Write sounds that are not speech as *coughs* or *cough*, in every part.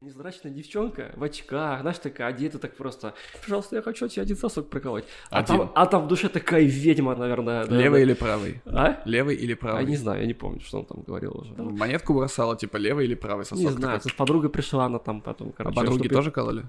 Незрачная девчонка в очках, знаешь, такая одета так просто. Пожалуйста, я хочу тебе один сосок проколоть. А Один. там, а там в душе такая ведьма, наверное. да, Левый да. или правый? А? Левый или А правый? не знаю, я не помню, что он там говорил уже. Монетку бросала, типа левый или правый сосок? не знаю, такой? с подругой пришла она там потом, А короче. подруги чтобы- тоже кололи?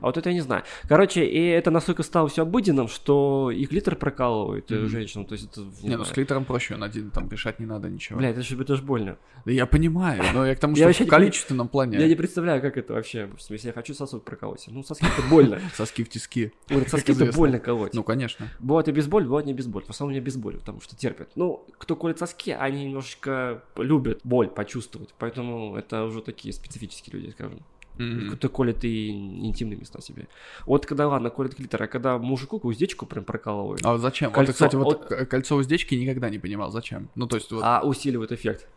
А вот это я не знаю. Короче, и это настолько стало все обыденным, что и глиттер прокалывают э, Мгм. женщинам. То есть это... Не, ну с клитором проще, он один, там решать не надо ничего. Бля, это же, это же больно. Да я понимаю, но я к тому, *laughs* Я что вообще в не количественном плане. Я не представляю, как это вообще. Если я хочу сосок проколоть. Ну, соски это больно. *laughs* Соски в тиски. Соски это больно колоть. Ну, конечно. Бывает и без боли, бывает не без боли. В основном не без боли, потому что терпят. Ну, кто колет соски, они немножечко любят боль почувствовать. Поэтому это уже такие специфические люди, скажем. Мгм. Кто колет и интимные места себе. Вот когда, ладно, колет клитор, а когда мужику уздечку прям прокалывают, А зачем? Кольцо- Вот, кстати, вот к- кольцо уздечки никогда не понимал, зачем. Ну, то есть, вот, а, а усиливает эффект.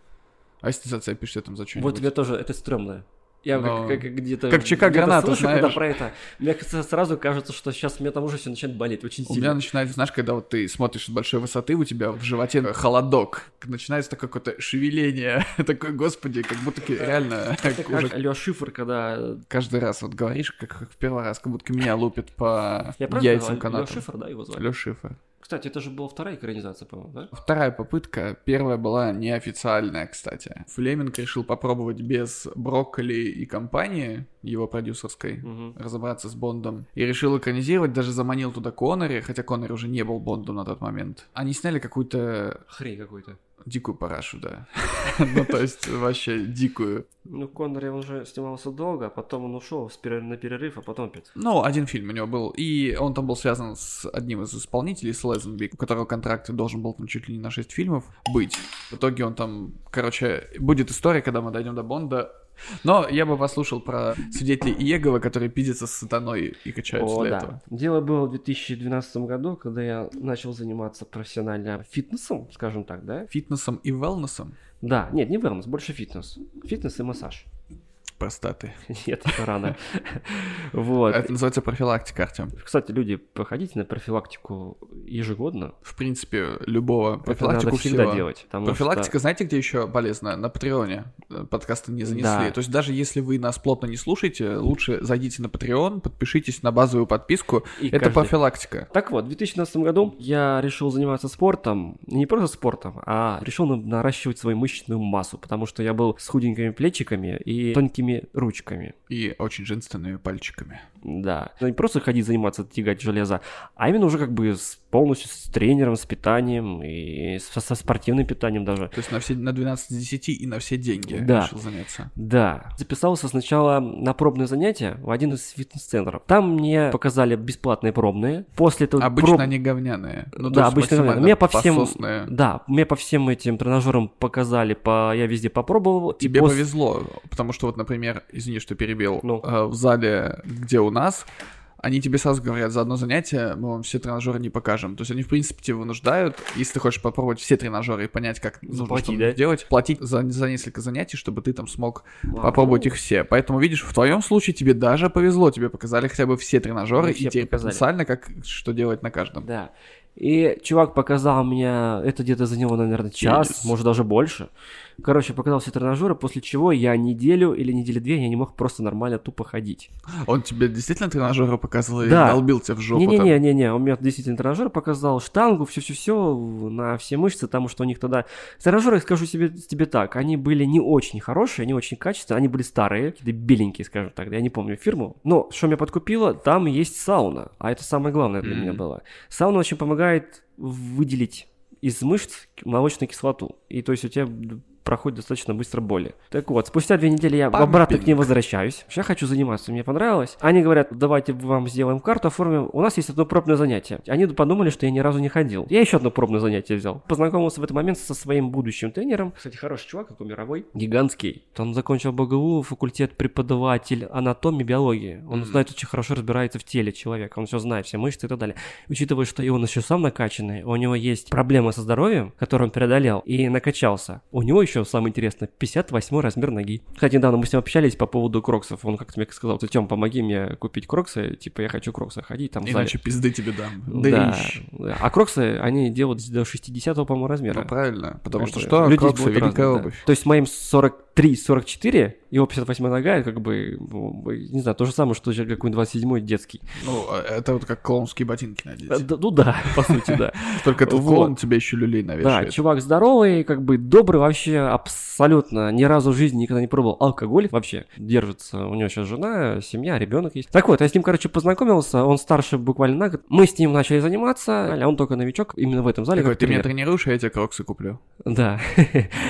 если ты зацепишься там за Вот тебе тоже, это стрёмно. Я Но- как, как где-то... Как где-то граната, слышу, когда знаешь. про это. Мне сразу кажется, что сейчас мне там уже все начинает болеть очень У сильно. меня начинается, знаешь, когда вот ты смотришь с большой высоты, у тебя в животе холодок, начинается такое какое-то шевеление, *laughs* такое, господи, как будто реально *laughs* Это уже как Лёш Шифр, когда... каждый раз вот говоришь, как, как в первый раз, как будто меня лупит по Я яйцам говорю? канатам. Лёш Шифр, да, его звали? Лёш Шифр. Кстати, это же была вторая экранизация, по-моему, да? Вторая попытка, первая была неофициальная, кстати. Флеминг решил попробовать без брокколи и компании, его продюсерской, Мгм. разобраться с Бондом. И решил экранизировать, даже заманил туда Коннери, хотя Коннери уже не был Бондом на тот момент. Они сняли какую-то Хрень какой-то. Дикую парашу, да. *laughs* Ну, то есть, вообще дикую. Ну, Коннери, он же снимался долго, а потом он ушел на перерыв, а потом опять. Ну, один фильм у него был, и он там был связан с одним из исполнителей, с Лезенби, у которого контракт должен был там чуть ли не на 6 фильмов быть. В итоге он там, короче, будет история, когда мы дойдем до Бонда. Но я бы послушал про свидетелей Иеговы, которые пиздятся с сатаной и качаются О, для да. этого. Дело было в 2012 году, когда я начал заниматься профессионально фитнесом, скажем так, да? Фитнесом и велнесом Да, нет, не wellness, больше фитнес. Фитнес и массаж. Простаты. *laughs* Нет, это рано. *laughs* Вот. Это называется профилактика, Артем. Кстати, люди, проходите на профилактику ежегодно. В принципе, любого Это профилактику надо всегда делать. Профилактика, что- знаете, где еще полезна? На Патреоне. Э, Подкасты не занесли. Да. То есть даже если вы нас плотно не слушаете, лучше зайдите на Patreon, подпишитесь на базовую подписку. И Это каждый- профилактика. Так вот, в 2012 году я решил заниматься спортом, не просто спортом, а решил на- наращивать свою мышечную массу, потому что я был с худенькими плечиками и тонкими ручками. И очень женственными пальчиками. Да. Но не просто ходить заниматься, тягать железо, а именно уже как бы с, полностью с тренером, с питанием и со, со спортивным питанием даже. То есть на, все, на 12 из 10 и на все деньги Да. решил заняться. Да, записался сначала на пробное занятие в один из фитнес-центров. Там мне показали бесплатные пробные. После этого Обычно проб- они говняные. Ну, да, обычно максимально мне по всем, пососные. да, мне по всем этим тренажерам показали, по, я везде попробовал. и Тебе пос- повезло, потому что вот, например, извини, что перебил, Ну. э, в зале, где у нас, они тебе сразу говорят, за одно занятие мы вам все тренажеры не покажем. То есть они, в принципе, тебя вынуждают, если ты хочешь попробовать все тренажеры и понять, как нужно Заплати, что да? делать, платить за, за несколько занятий, чтобы ты там смог Вау. попробовать их все. Поэтому, видишь, в твоем случае тебе даже повезло, тебе показали хотя бы все тренажеры, Ну, и все тебе показали. потенциально, как что делать на каждом. Да. И чувак показал мне, это где-то заняло, наверное, час, Yes. может даже больше. Короче, показал все тренажеры, после чего я неделю или недели две я не мог просто нормально тупо ходить. Он тебе действительно тренажеры показывал и Да. долбил тебя в жопу там? Не-не-не-не, у меня действительно тренажер показал штангу, все-все-все на все мышцы, потому что у них тогда... Тренажеры, скажу себе, тебе так, они были не очень хорошие, не очень качественные, они были старые, какие-то беленькие, скажем так, я не помню фирму. Но что меня подкупило, там есть сауна, а это самое главное для Мгм. меня было. Сауна очень помогает выделить из мышц молочную кислоту, и то есть у тебя проходит достаточно быстро боли. Так вот, спустя две недели я Пампинг. обратно к ним возвращаюсь. Я хочу заниматься, мне понравилось. Они говорят, давайте вам сделаем карту, оформим. У нас есть одно пробное занятие. Они подумали, что я ни разу не ходил. Я еще одно пробное занятие взял. Познакомился в этот момент со своим будущим тренером. Кстати, хороший чувак, такой мировой. Гигантский. Он закончил БГУ, факультет преподаватель анатомии, биологии. Он Мгм. знает, очень хорошо разбирается в теле человека. Он все знает, все мышцы и так далее. Учитывая, что и он еще сам накачанный, у него есть проблемы со здоровьем, которые он преодолел и накачался. У него еще, самое интересное, 58 размер ноги. Кстати, недавно мы с ним общались по поводу кроксов. Он как-то мне сказал, ты, Тём, помоги мне купить кроксы. Типа, я хочу кроксы ходить там в зале». Иначе пизды тебе дам. Да, да. А кроксы, они делают до 60 по-моему, размера. Ну, правильно. Потому Как что что? люди Кроксы великая разные, да. обувь. То есть моим 43-44 его 58 нога, как бы, ну, не знаю, то же самое, что какой-нибудь 27-й детский. Ну, а это вот как клоунские ботинки надеть. Да, Ну да, *laughs* по сути, да. *laughs* Только Вот. клоун, тебе еще люлей Да, навешает. чувак здоровый, как бы добрый, вообще абсолютно ни разу в жизни никогда не пробовал алкоголь вообще. Держится, у него сейчас жена, семья, ребенок есть. Так вот, я с ним, короче, познакомился, он старше буквально на год. Мы с ним начали заниматься, а он только новичок именно в этом зале. Такой, ты меня тренируешь, а я тебе кроксы куплю. Да.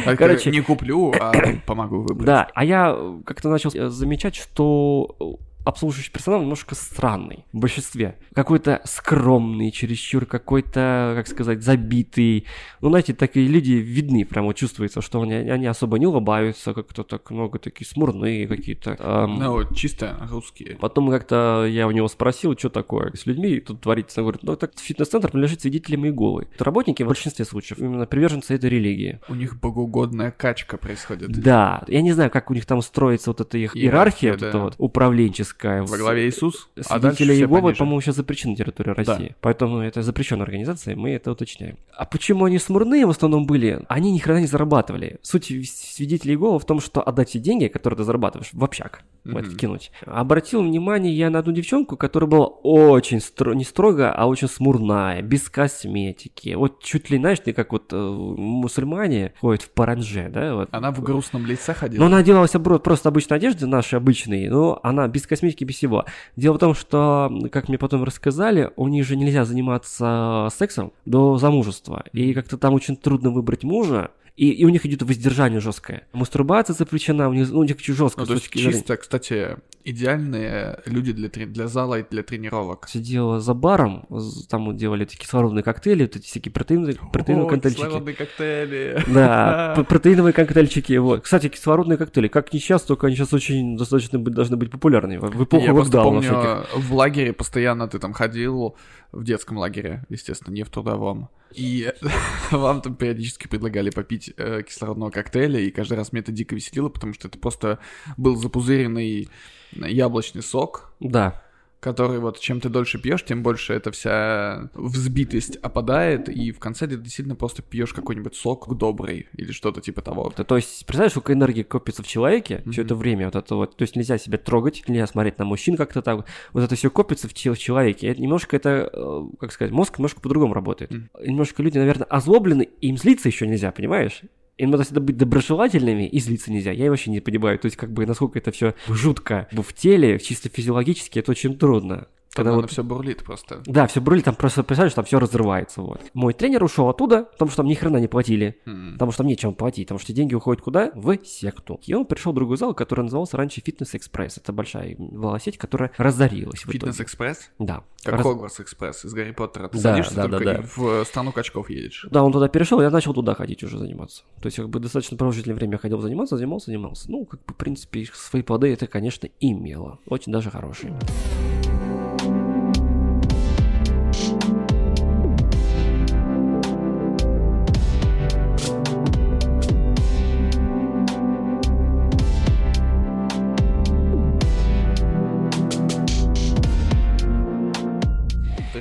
А *laughs* Короче- не куплю, а *clears throat* помогу выбрать. Да, а я э, как-то начал э, замечать, что э, обслуживающий персонал немножко странный в большинстве. Какой-то скромный, чересчур какой-то, как сказать, забитый. Ну, знаете, такие люди видны, прям вот чувствуется, что они, они особо не улыбаются, как-то так много такие смурные какие-то. Эм, Ну, вот чисто русские. Потом как-то я у него спросил, что такое с людьми тут творится. Он говорит, ну так фитнес-центр принадлежит свидетелям Иеговы. Работники в большинстве случаев именно приверженцы этой религии. У них богоугодная качка происходит. Да, я не знаю, как у них там строится вот эта их иерархия, Иерархия, вот да. эта вот управленческая. Во главе Иисус, а Свидетели все Иеговы, по-моему, сейчас запрещены на территории Да. России. Поэтому это запрещенная организация, мы это уточняем. А почему они смурные в основном были? Они ни хрена не зарабатывали. Суть свидетелей Иеговы в том, что отдать все деньги, которые ты зарабатываешь, в общак, Мгм. кинуть. Обратил внимание я на одну девчонку, которая была очень стро- не строго, а очень смурная, без косметики. Вот чуть ли, знаешь, ты как вот э, мусульмане ходят в паранже, да? Вот. Она в грустном лице ходила. Но она оделась обро- просто обычной одежды, нашей обычной, но она без косметики, без всего. Дело в том, что, как мне потом рассказали, у них же нельзя заниматься сексом до замужества. И как-то там очень трудно выбрать мужа. И, и у них идет воздержание жесткое. Мастурбация запрещена, у них, ну, у них жестко. Ну, то есть точки зрения. чисто, кстати, идеальные люди для, для зала и для тренировок. Сидела за баром, там делали эти кислородные коктейли, вот эти всякие протеиновые, протеиновые О, коктейльчики. кислородные коктейли. Да, *laughs* протеиновые коктейльчики. Вот. Кстати, кислородные коктейли, как не сейчас, только они сейчас очень достаточно быть, должны быть популярны. В эпоху Я просто помню, всяких. в лагере постоянно ты там ходил, в детском лагере, естественно, не в трудовом. И *laughs* вам там периодически предлагали попить э, кислородного коктейля, и каждый раз меня это дико веселило, потому что это просто был запузыренный яблочный сок, Да. Который вот чем ты дольше пьешь, тем больше эта вся взбитость опадает, и в конце ты действительно просто пьешь какой-нибудь сок добрый или что-то типа того. То, то есть, представляешь, сколько энергии копится в человеке все Мгм. это время, вот это вот. То есть нельзя себя трогать, нельзя смотреть на мужчин как-то так. Вот это все копится в, в человеке. Это немножко это, э, как сказать, мозг немножко по-другому работает. Мгм. Немножко люди, наверное, озлоблены, и им злиться еще нельзя, понимаешь? Им надо всегда быть доброжелательными и злиться нельзя. Я вообще не понимаю. То есть, как бы, насколько это все жутко в теле, чисто физиологически, это очень трудно. Когда вот все бурлит просто. Да, все брали, там просто представляешь, там все разрывается. Вот. Мой тренер ушел оттуда, потому что там ни хрена не платили. М. Потому что там нечем платить, потому что деньги уходят куда? В секту. И он пришел в другой зал, который назывался раньше Фитнес Экспресс. Это большая велосеть, которая разорилась. в итоге. Фитнес-экспресс? Да. Как Раз- Хогвартс Экспресс из Гарри Поттера. Ты Да, садишься да, да, только да. и в страну качков едешь. Да, он туда перешел, я начал туда ходить уже заниматься. То есть, как бы достаточно продолжительное время я ходил заниматься, занимался, занимался. Ну, как бы, в принципе, свои плоды это, конечно, имело. Очень даже хорошие.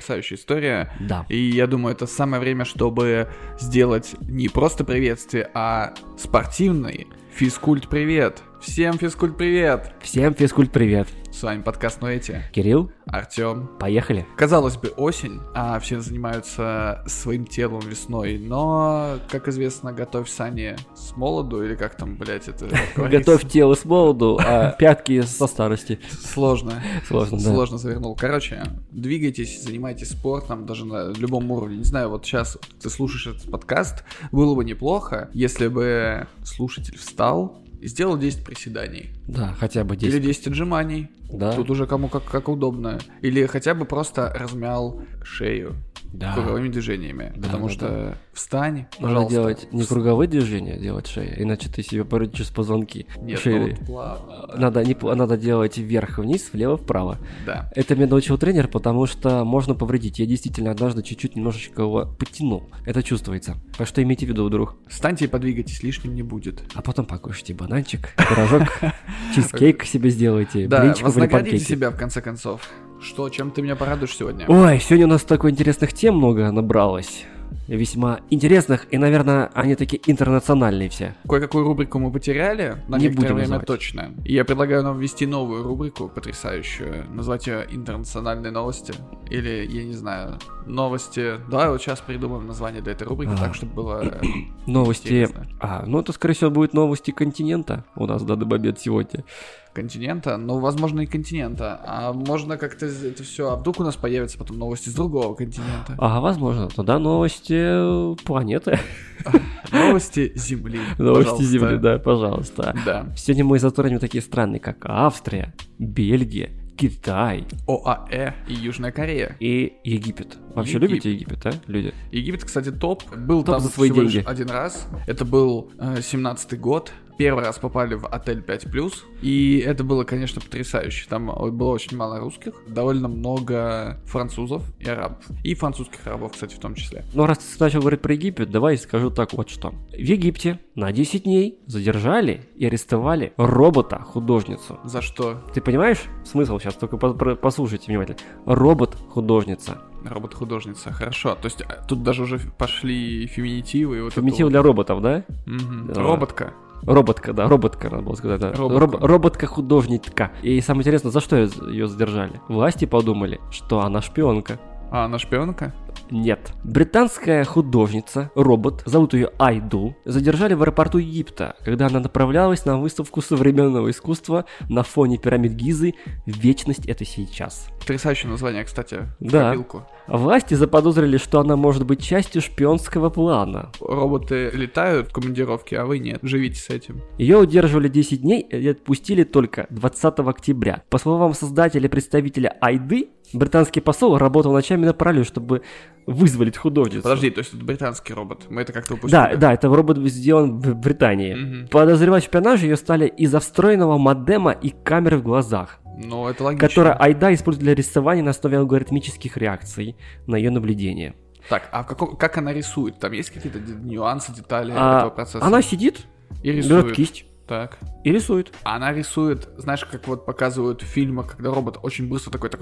Потрясающая история. Да. И я думаю, это самое время, чтобы сделать не просто приветствие, а спортивный физкульт-привет. Всем физкульт-привет! Всем физкульт привет. С вами подкаст Ноэти, Кирилл, Артем. поехали. Казалось бы, осень, а все занимаются своим телом весной, но, как известно, готовь сани с молоду, или как там, блядь, это? *laughs* Готовь тело с молоду, а пятки со старости. Сложно. Сложно, да. Сложно завернул. Короче, двигайтесь, занимайтесь спортом, даже на любом уровне. Не знаю, вот сейчас ты слушаешь этот подкаст, было бы неплохо, если бы слушатель встал сделал 10 приседаний. Да, хотя бы 10. Или 10 отжиманий. Да. Тут уже кому как, как удобно. Или хотя бы просто размял шею Да. круговыми движениями. Да, потому да, что встань, Надо пожалуйста. делать не круговые движения, а делать шею, иначе ты себе поручишь позвонки Нет, шеи. ну вот плавно. Надо, не, надо делать вверх-вниз, влево-вправо. Да. Это меня научил тренер, потому что можно повредить. Я действительно однажды чуть-чуть немножечко его подтянул. Это чувствуется. Так что имейте в виду, вдруг. Встаньте и подвигайтесь, лишним не будет. А потом покушайте бананчик, пирожок, *laughs* чизкейк себе сделайте, Да, блинчиков или вознаградите себя в конце концов. Что, чем ты меня порадуешь сегодня? Ой, сегодня у нас такой интересных тем много набралось. весьма интересных, и, наверное, они такие интернациональные все. Кое-какую рубрику мы потеряли, на Не некоторое будем время называть. точно. И я предлагаю нам ввести новую рубрику, потрясающую, назвать ее «Интернациональные новости». Или, я не знаю, новости... Давай вот сейчас придумаем название для этой рубрики, А. так, чтобы было... э, Новости... Интересно. А, ну это, скорее всего, будет новости континента у нас данный момент сегодня. Континента, ну, возможно, и континента. А можно как-то это все... А вдруг у нас появятся потом новости с другого континента? Ага, возможно. Тогда новости э, планеты. *laughs* Новости Земли. Новости пожалуйста. Земли, да, пожалуйста. Да. Сегодня мы затронем такие страны, как Австрия, Бельгия, Китай ОАЭ и Южная Корея. и Египет. Вообще Египет. любите Египет, а, люди? Египет, кстати, топ. Был Топ там за свои деньги. один раз. Это был э, 17-й год. Первый раз попали в отель 5+. И это было, конечно, потрясающе. Там э, было очень мало русских, довольно много французов и арабов. И французских арабов, кстати, в том числе. Ну, раз ты начал говорить про Египет, давай скажу так вот что. В Египте на 10 дней задержали и арестовали робота-художницу. За что Ты понимаешь смысл сейчас? Только послушайте внимательно. Робот-художница. робот-художница. Хорошо. То есть э, тут даже уже пошли феминитивы. И вот это Феминитив вот. для роботов, да? Мгм. Да. Роботка. Роботка, да, роботка, надо было сказать, да. Роботка. Роб- роботка-художничка. И самое интересное, за что ее задержали? Власти подумали, что она шпионка. А, она шпионка? Нет. Британская художница, робот, зовут ее Айду, задержали в аэропорту Египта, когда она направлялась на выставку современного искусства на фоне пирамид Гизы «Вечность — это сейчас». Потрясающее название, кстати. Да. копилку. Власти заподозрили, что она может быть частью шпионского плана. Роботы летают в командировке, а вы нет. Живите с этим. Ее удерживали 10 дней и отпустили только 20 октября. По словам создателя и представителя Айды, британский посол работал ночами напролет, чтобы вызволить художницу. Подожди, то есть это британский робот. Мы это как-то упустили. Да, да, это робот сделан в Британии. Мгм. Подозревать в шпионаже ее стали из-за встроенного модема и камеры в глазах, Ну, это логично. которое Айда использует для рисования на основе алгоритмических реакций на ее наблюдение. Так, а каком, как она рисует? Там есть какие-то нюансы, детали А, этого процесса? она сидит, и берет рисует. кисть Так. и рисует. Она рисует, знаешь, как вот показывают в фильмах, когда робот очень быстро такой, так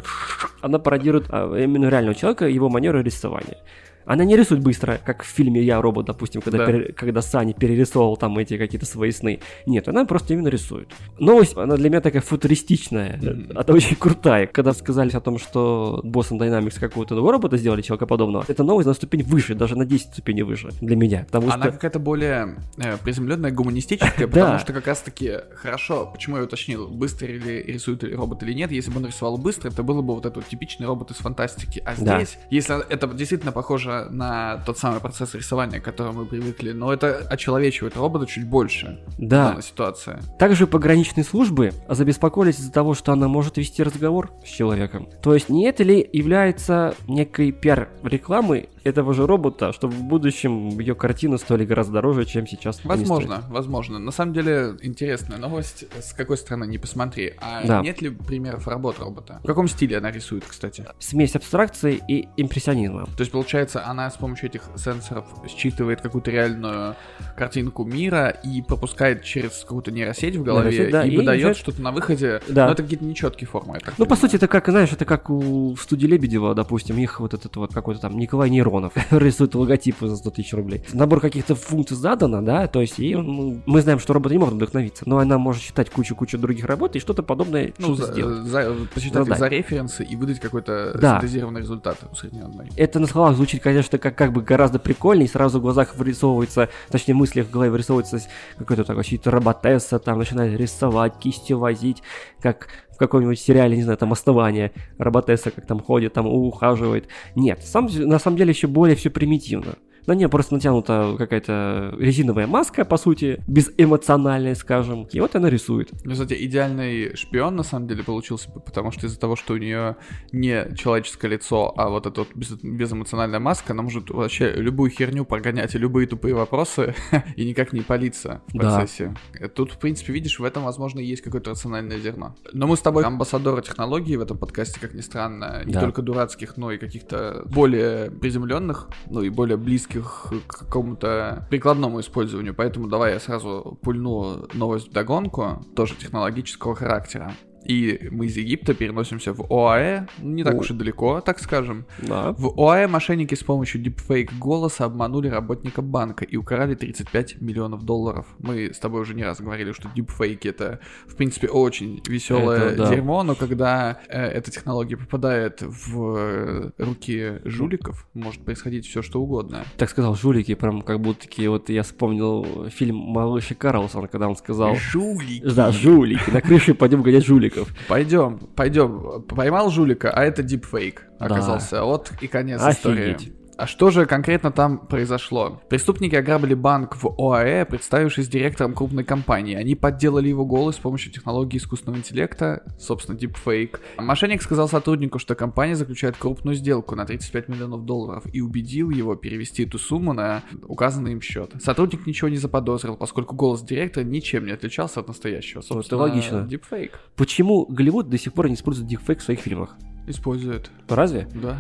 Она пародирует а, именно реального человека, его манеру рисования. Она не рисует быстро, как в фильме «Я робот», допустим, когда, Да. пере- когда Сани перерисовывал там эти какие-то свои сны. Нет, она просто именно рисует. Новость, она для меня такая футуристичная, Мгм. она очень крутая. Когда сказали о том, что Boston Dynamics какого-то робота сделали, человекоподобного, эта новость на ступень выше, даже на 10 ступеней выше для меня. Потому Она что... какая-то более э, приземленная, гуманистическая, *laughs* потому что как раз-таки хорошо, почему я уточнил, быстро ли рисует робот или нет, если бы он рисовал быстро, это было бы вот этот типичный робот из фантастики. А здесь, если это действительно похоже на тот самый процесс рисования, к которому мы привыкли, но это очеловечивает робота чуть больше Да. данной ситуации. Также пограничные службы забеспокоились из-за того, что она может вести разговор с человеком. То есть не это ли является некой пиар-рекламой этого же робота, чтобы в будущем ее картины стоили гораздо дороже, чем сейчас Возможно, возможно. На самом деле интересная новость. С какой стороны не посмотри. А Да. нет ли примеров работ робота? В каком стиле она рисует, кстати? Смесь абстракции и импрессионизма. То есть, получается, она с помощью этих сенсоров считывает какую-то реальную картинку мира и пропускает через какую-то нейросеть в голове Нейросеть, да, и, и выдает начинает- что-то на выходе. Да. Но это какие-то нечеткие формы. Ну, по понимаю. сути, это как, знаешь, это как у в студии Лебедева, допустим, их вот этот вот какой-то там Николай Нейронов *laughs* рисует логотипы за 100 тысяч рублей. Набор каких-то функций задано, да, то есть и ну, мы знаем, что роботы не могут вдохновиться, но она может считать кучу-кучу других работ и что-то подобное Ну, что-то за, сделать. за- посчитать Ну, да. за референсы и выдать какой-то Да. синтезированный результат усредненный. Это на словах звучит, конечно, как, как бы гораздо прикольнее, сразу в глазах вырисовывается, точнее, в мыслях в голове вырисовывается какой-то такой чьи-то роботесса, там начинает рисовать, кистью возить, как в каком-нибудь сериале, не знаю, там «Основание», роботесса как там ходит, там ухаживает. Нет, сам, на самом деле еще более все примитивно. На нее просто натянута какая-то резиновая маска, по сути, безэмоциональная, скажем. И вот она рисует. Ну, кстати, идеальный шпион на самом деле получился, бы, потому что из-за того, что у нее не человеческое лицо, а вот эта вот без- безэмоциональная маска, она может вообще любую херню прогонять и любые тупые вопросы *laughs* и никак не палиться в Да. процессе. Тут, в принципе, видишь, в этом, возможно, есть какое-то рациональное зерно. Но мы с тобой амбассадоры технологий в этом подкасте, как ни странно, не Да. только дурацких, но и каких-то более приземленных, ну и более близких к какому-то прикладному использованию. Поэтому давай я сразу пульну новость в догонку, тоже технологического характера. И мы из Египта переносимся в ОАЭ, не так О. уж и далеко, так скажем. Да. В ОАЭ мошенники с помощью дипфейк голоса обманули работника банка и украли 35 миллионов долларов. Мы с тобой уже не раз говорили, что дипфейки это, в принципе, очень веселое Это да. дерьмо, но когда э, эта технология попадает в э, руки жуликов, может происходить все что угодно. Так сказал жулики, прям как будто такие вот я вспомнил фильм Малыша Карлсона, когда он сказал... Жулики. Да, жулики, на крыше пойдем гонять жуликов. Пойдем, пойдем. Поймал жулика, а это дипфейк Да. оказался. Вот и конец Офигеть. истории. А что же конкретно там произошло? Преступники ограбили банк в ОАЭ, представившись директором крупной компании. Они подделали его голос с помощью технологии искусственного интеллекта, собственно, deepfake. Мошенник сказал сотруднику, что компания заключает крупную сделку на 35 миллионов долларов и убедил его перевести эту сумму на указанный им счет. Сотрудник ничего не заподозрил, поскольку голос директора ничем не отличался от настоящего. это Собственно, логично. Deepfake. Почему Голливуд до сих пор не использует дипфейк в своих фильмах? Использует. Разве? Да.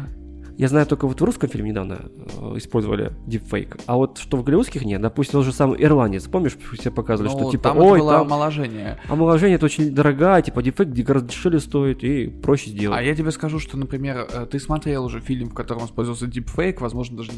Я знаю только вот в русском фильме недавно э, использовали дипфейк, а вот что в голливудских нет. Допустим, тот же самый «Ирландец», помнишь, все показывали, Ну, что типа, там ой, было там омоложение. омоложение это очень дорогая, типа дипфейк гораздо дешевле стоит и проще сделать. А я тебе скажу, что, например, э, ты смотрел уже фильм, в котором использовался deepfake, возможно, даже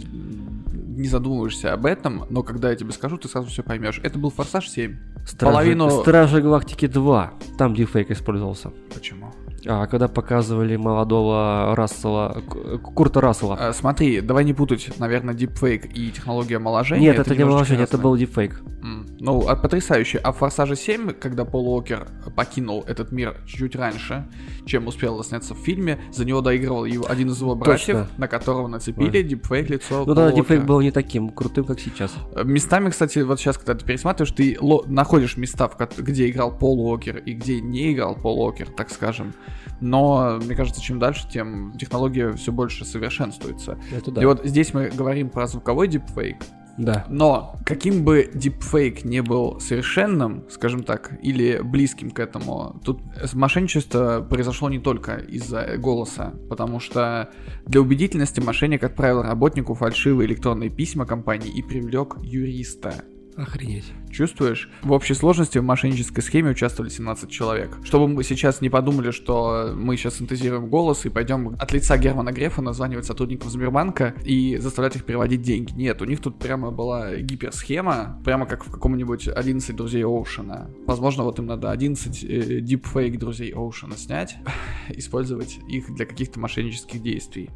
не задумываешься об этом, но когда я тебе скажу, ты сразу все поймешь. Это был «Форсаж 7». Стражи, половину- Стражи Галактики 2, там дипфейк использовался. Почему? А когда показывали молодого Рассела, Курта Рассела. Э, смотри, давай не путать, наверное, deepfake и технология омоложения. Нет, это, не немножечко омоложение, это был дипфейк. М, Ну, а потрясающе. А в «Форсаже 7», когда Пол Уокер покинул этот мир чуть раньше, чем успел сняться в фильме, за него доигрывал его, один из его братьев, Точно. на которого нацепили дипфейк лицо Ну да, дипфейк был не таким крутым, как сейчас. Э, Местами, кстати, вот сейчас, когда ты пересматриваешь, ты находишь места, где играл Пол Уокер и где не играл Пол Уокер, так скажем. Но, мне кажется, чем дальше, тем технология все больше совершенствуется. Это И вот здесь мы говорим про звуковой дипфейк, Да. но каким бы дипфейк не был совершенным, скажем так, или близким к этому, тут мошенничество произошло не только из-за голоса, потому что для убедительности мошенник отправил работнику фальшивые электронные письма компании и привлек юриста. Охренеть. Чувствуешь? В общей сложности в мошеннической схеме участвовали 17 человек. Чтобы мы сейчас не подумали, что мы сейчас синтезируем голос и пойдем от лица Германа Грефа названивать сотрудников Сбербанка и заставлять их переводить деньги. Нет, у них тут прямо была гиперсхема, прямо как в каком-нибудь 11 друзей Оушена. Возможно, вот им надо 11 э, друзей Оушена снять, *sighs* использовать их для каких-то мошеннических действий.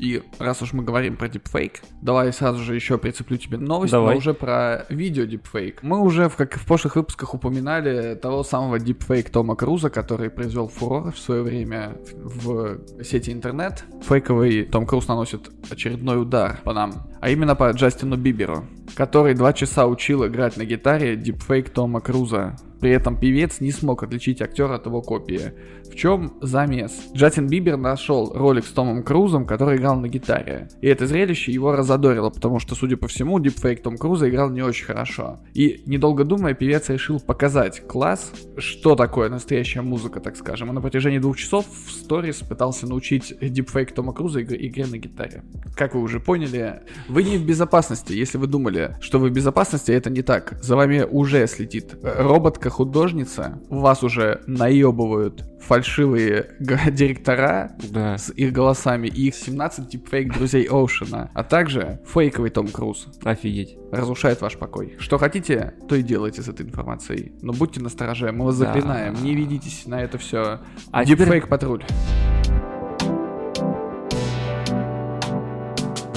И раз уж мы говорим про дипфейк, давай сразу же еще прицеплю тебе новость, Давай. но уже про видео дипфейк. Мы уже, в, как и в прошлых выпусках, упоминали того самого дипфейк Тома Круза, который произвел фурор в свое время в сети интернет. Фейковый Том Круз наносит очередной удар по нам, а именно по Джастину Биберу, который два часа учил играть на гитаре дипфейк Тома Круза. При этом певец не смог отличить актера от его копии. В чем замес? Джастин Бибер нашел ролик с Томом Крузом, который играл на гитаре. И это зрелище его разодорило, потому что, судя по всему, дипфейк Том Круза играл не очень хорошо. И, недолго думая, певец решил показать класс, что такое настоящая музыка, так скажем. И на протяжении двух часов в сторис пытался научить дипфейк Тома Круза игр- игре на гитаре. Как вы уже поняли, вы не в безопасности. Если вы думали, что вы в безопасности, это не так. За вами уже следит э, роботка-художница, вас уже наебывают фальшивые г- *laughs* директора Да. с их голосами и их 17 дипфейк друзей Оушена, а также фейковый Том Круз Офигеть. разрушает ваш покой. Что хотите, то и делайте с этой информацией. Но будьте настороже, мы вас Да. заклинаем, не ведитесь на это все. А Дипфейк патруль.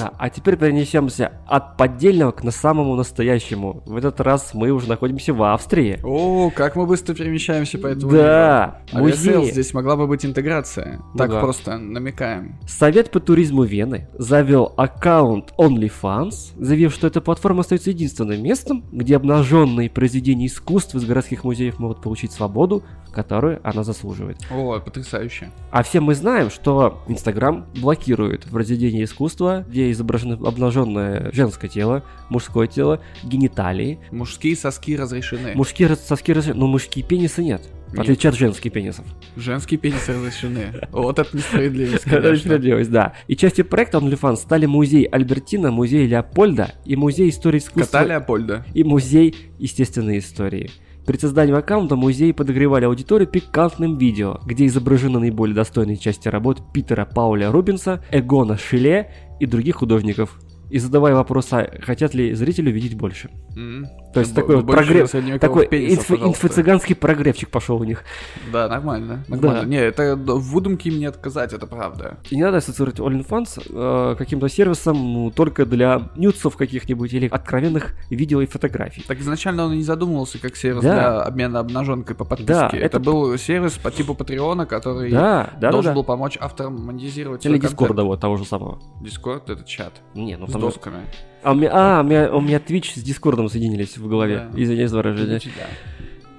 Да, а теперь перенесемся от поддельного к на самому настоящему. В этот раз мы уже находимся в Австрии. О, как мы быстро перемещаемся по этому Да, миру. Музей. здесь могла бы быть интеграция. Ну так да. просто намекаем. Совет по туризму Вены завел аккаунт OnlyFans, заявив, что эта платформа остается единственным местом, где обнаженные произведения искусств из городских музеев могут получить свободу, которую она заслуживает. О, потрясающе. А все мы знаем, что Инстаграм блокирует произведения искусства, где изображено обнаженное женское тело, мужское тело, гениталии. Мужские соски разрешены. Мужские соски разрешены, но мужские пенисы нет. В отличие от женских пенисов. Женские пенисы разрешены. *laughs* Вот это несправедливость, Это конечно. справедливость, да. И частью проекта OnlyFans стали музей Альбертина, музей Леопольда и музей истории искусства Кота Леопольда. и музей естественной истории. При создании аккаунта музеи подогревали аудиторию пикантным видео, где изображены наиболее достойные части работ Питера Пауля Рубинса, Эгона Шиле и других художников и задавая вопрос, а хотят ли зрители увидеть больше. М. То есть такой вот прогрев, такой инфо-цыганский прогревчик пошел у них. Да, нормально. нормально. Не, это в выдумке им не отказать, это правда. И не надо ассоциировать OnlyFans э, каким-то сервисом ну, только для нюцев каких-нибудь или откровенных видео и фотографий. Так изначально он и не задумывался как сервис Да. для обмена обнаженкой по подписке. Да, это, это- был сервис по типу Патреона, который Да, да, да, должен да. был помочь авторам монетизировать Или Дискорда вот того же самого. Дискорд это чат. Не, ну с там... досками. А, у меня, а, у меня, у меня Twitch с Дискордом соединились в голове. Да. Извиняюсь за выражение.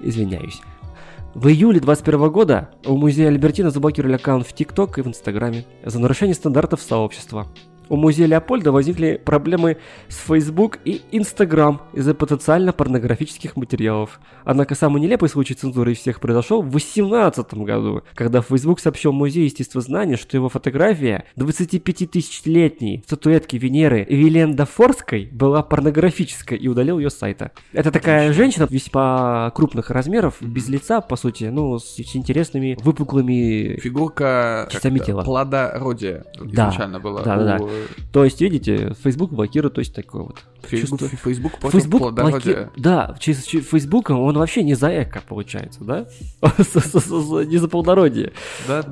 Извиняюсь. В июле 2021 года у музея Альбертина заблокировали аккаунт в ТикТок и в Инстаграме за нарушение стандартов сообщества. У музея Леопольда возникли проблемы с Facebook и Instagram из-за потенциально порнографических материалов. Однако самый нелепый случай цензуры из всех произошел в 2018 году, когда Facebook сообщил музею естествознания, что его фотография 25-тысячелетней статуэтки Венеры Вилен Дафорской была порнографической и удалил ее с сайта. Это такая женщина весьма крупных размеров, без лица, по сути, ну, с, с интересными выпуклыми Фигурка Частями тела. плодородия Да. изначально была. Да, да, да. То есть, видите, Facebook блокирует, то есть такое вот. Facebook, чувство. Facebook Facebook блоки- Да, через, через Facebook он вообще не за эко, получается, да? Не за плодородие. Да,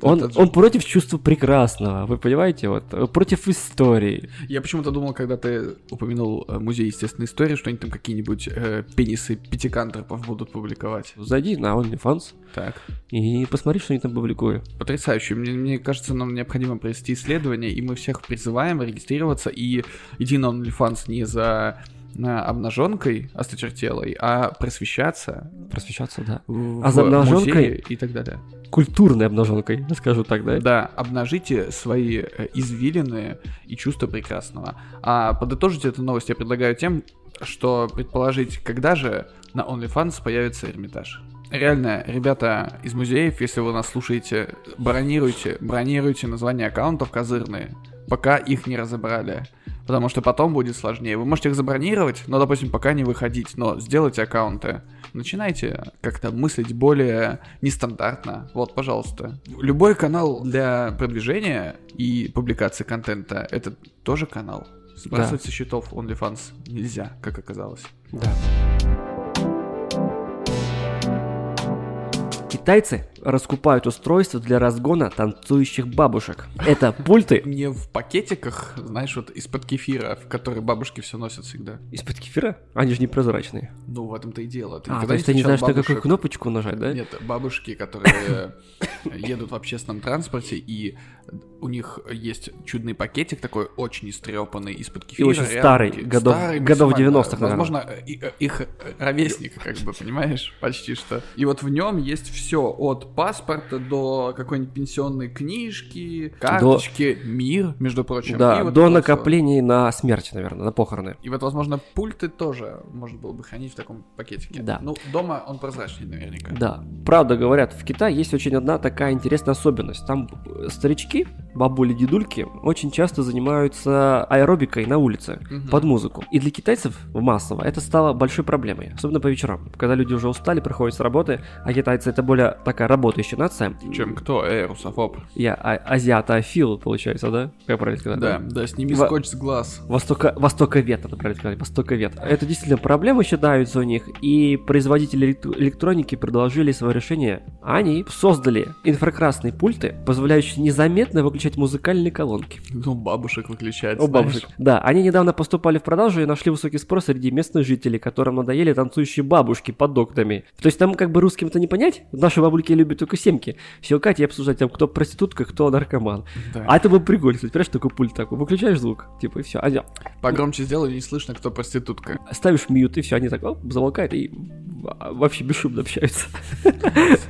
он против чувства прекрасного, вы понимаете? Вот, против истории. Я почему-то думал, когда ты упомянул э, музей естественной истории, что они там какие-нибудь э, пенисы пятикантропов будут публиковать. Зайди на OnlyFans Так. и посмотри, что они там публикуют. Потрясающе. Мне, мне кажется, нам необходимо провести исследование, и мы всех призываем регистрироваться и идти на OnlyFans не за на обнаженкой осточертелой, а просвещаться Просвещаться, да. в А за обнаженкой? и так далее. Культурной обнаженкой, скажу так, да? Да, обнажите свои э, извилины и чувства прекрасного. А подытожить эту новость я предлагаю тем, что предположить, когда же на OnlyFans появится Эрмитаж. Реально, ребята из музеев, если вы нас слушаете, бронируйте, бронируйте названия аккаунтов козырные, пока их не разобрали. Потому что потом будет сложнее. Вы можете их забронировать, но, допустим, пока не выходить, но сделайте аккаунты. Начинайте как-то мыслить более нестандартно. Вот, пожалуйста. Любой канал для продвижения и публикации контента — это тоже канал. Сбрасывать со счетов OnlyFans нельзя, как оказалось. Да. Китайцы раскупают устройства для разгона танцующих бабушек. Это пульты Не в пакетиках, знаешь, вот из-под кефира, в который бабушки все носят всегда. из-под кефира? Они же непрозрачные. Ну, в этом-то и дело. Ты А, то есть ты не знаешь, на какую бабушек? кнопочку нажать, да? Нет, бабушки, которые *coughs* едут в общественном транспорте, и у них есть чудный пакетик такой очень истрепанный из-под кефира. очень рядом старый, годов- старый годов максимально. 90-х, наверное. Возможно, и- э, их ровесник, как бы, понимаешь, почти что. И вот в нем есть все, от паспорта до какой-нибудь пенсионной книжки, карточки, мир, между прочим. Да, вот до накоплений на смерть, наверное, на похороны. И вот, возможно, пульты тоже можно было бы хранить в таком пакетике. Да. Ну, дома он прозрачный наверняка. Да, правда говорят, в Китае есть очень одна такая интересная особенность. Там старички, бабули, дедульки очень часто занимаются аэробикой на улице Мгм. под музыку. И для китайцев массово это стало большой проблемой, особенно по вечерам, когда люди уже устали, приходят с работы, а китайцы это более такая работающая нация. Чем кто? Эй, русофоб. Я а- азиатофил, получается, да? Как правильно сказать? Да, да, сними Во- скотч с глаз. Востока, востоковед, это правильно сказать, востоковед. Это действительно проблема считаются у них, и производители элект- электроники предложили свое решение. Они создали инфракрасные пульты, позволяющие незаметно выключать музыкальные колонки. Ну, бабушек выключать, знаешь. бабушек. Да, они недавно поступали в продажу и нашли высокий спрос среди местных жителей, которым надоели танцующие бабушки под окнами. То есть там как бы русским-то не понять, наши бабульки любят только семки. Щелкать и обсуждать там, кто проститутка, кто наркоман. Да. А это бы прикольно, кстати, понимаешь, такой пульт такой, выключаешь звук, типа и все. Они Погромче сделай, не слышно, кто проститутка. ставишь мьют, и все, они так оп, замолкают и вообще бесшумно общаются.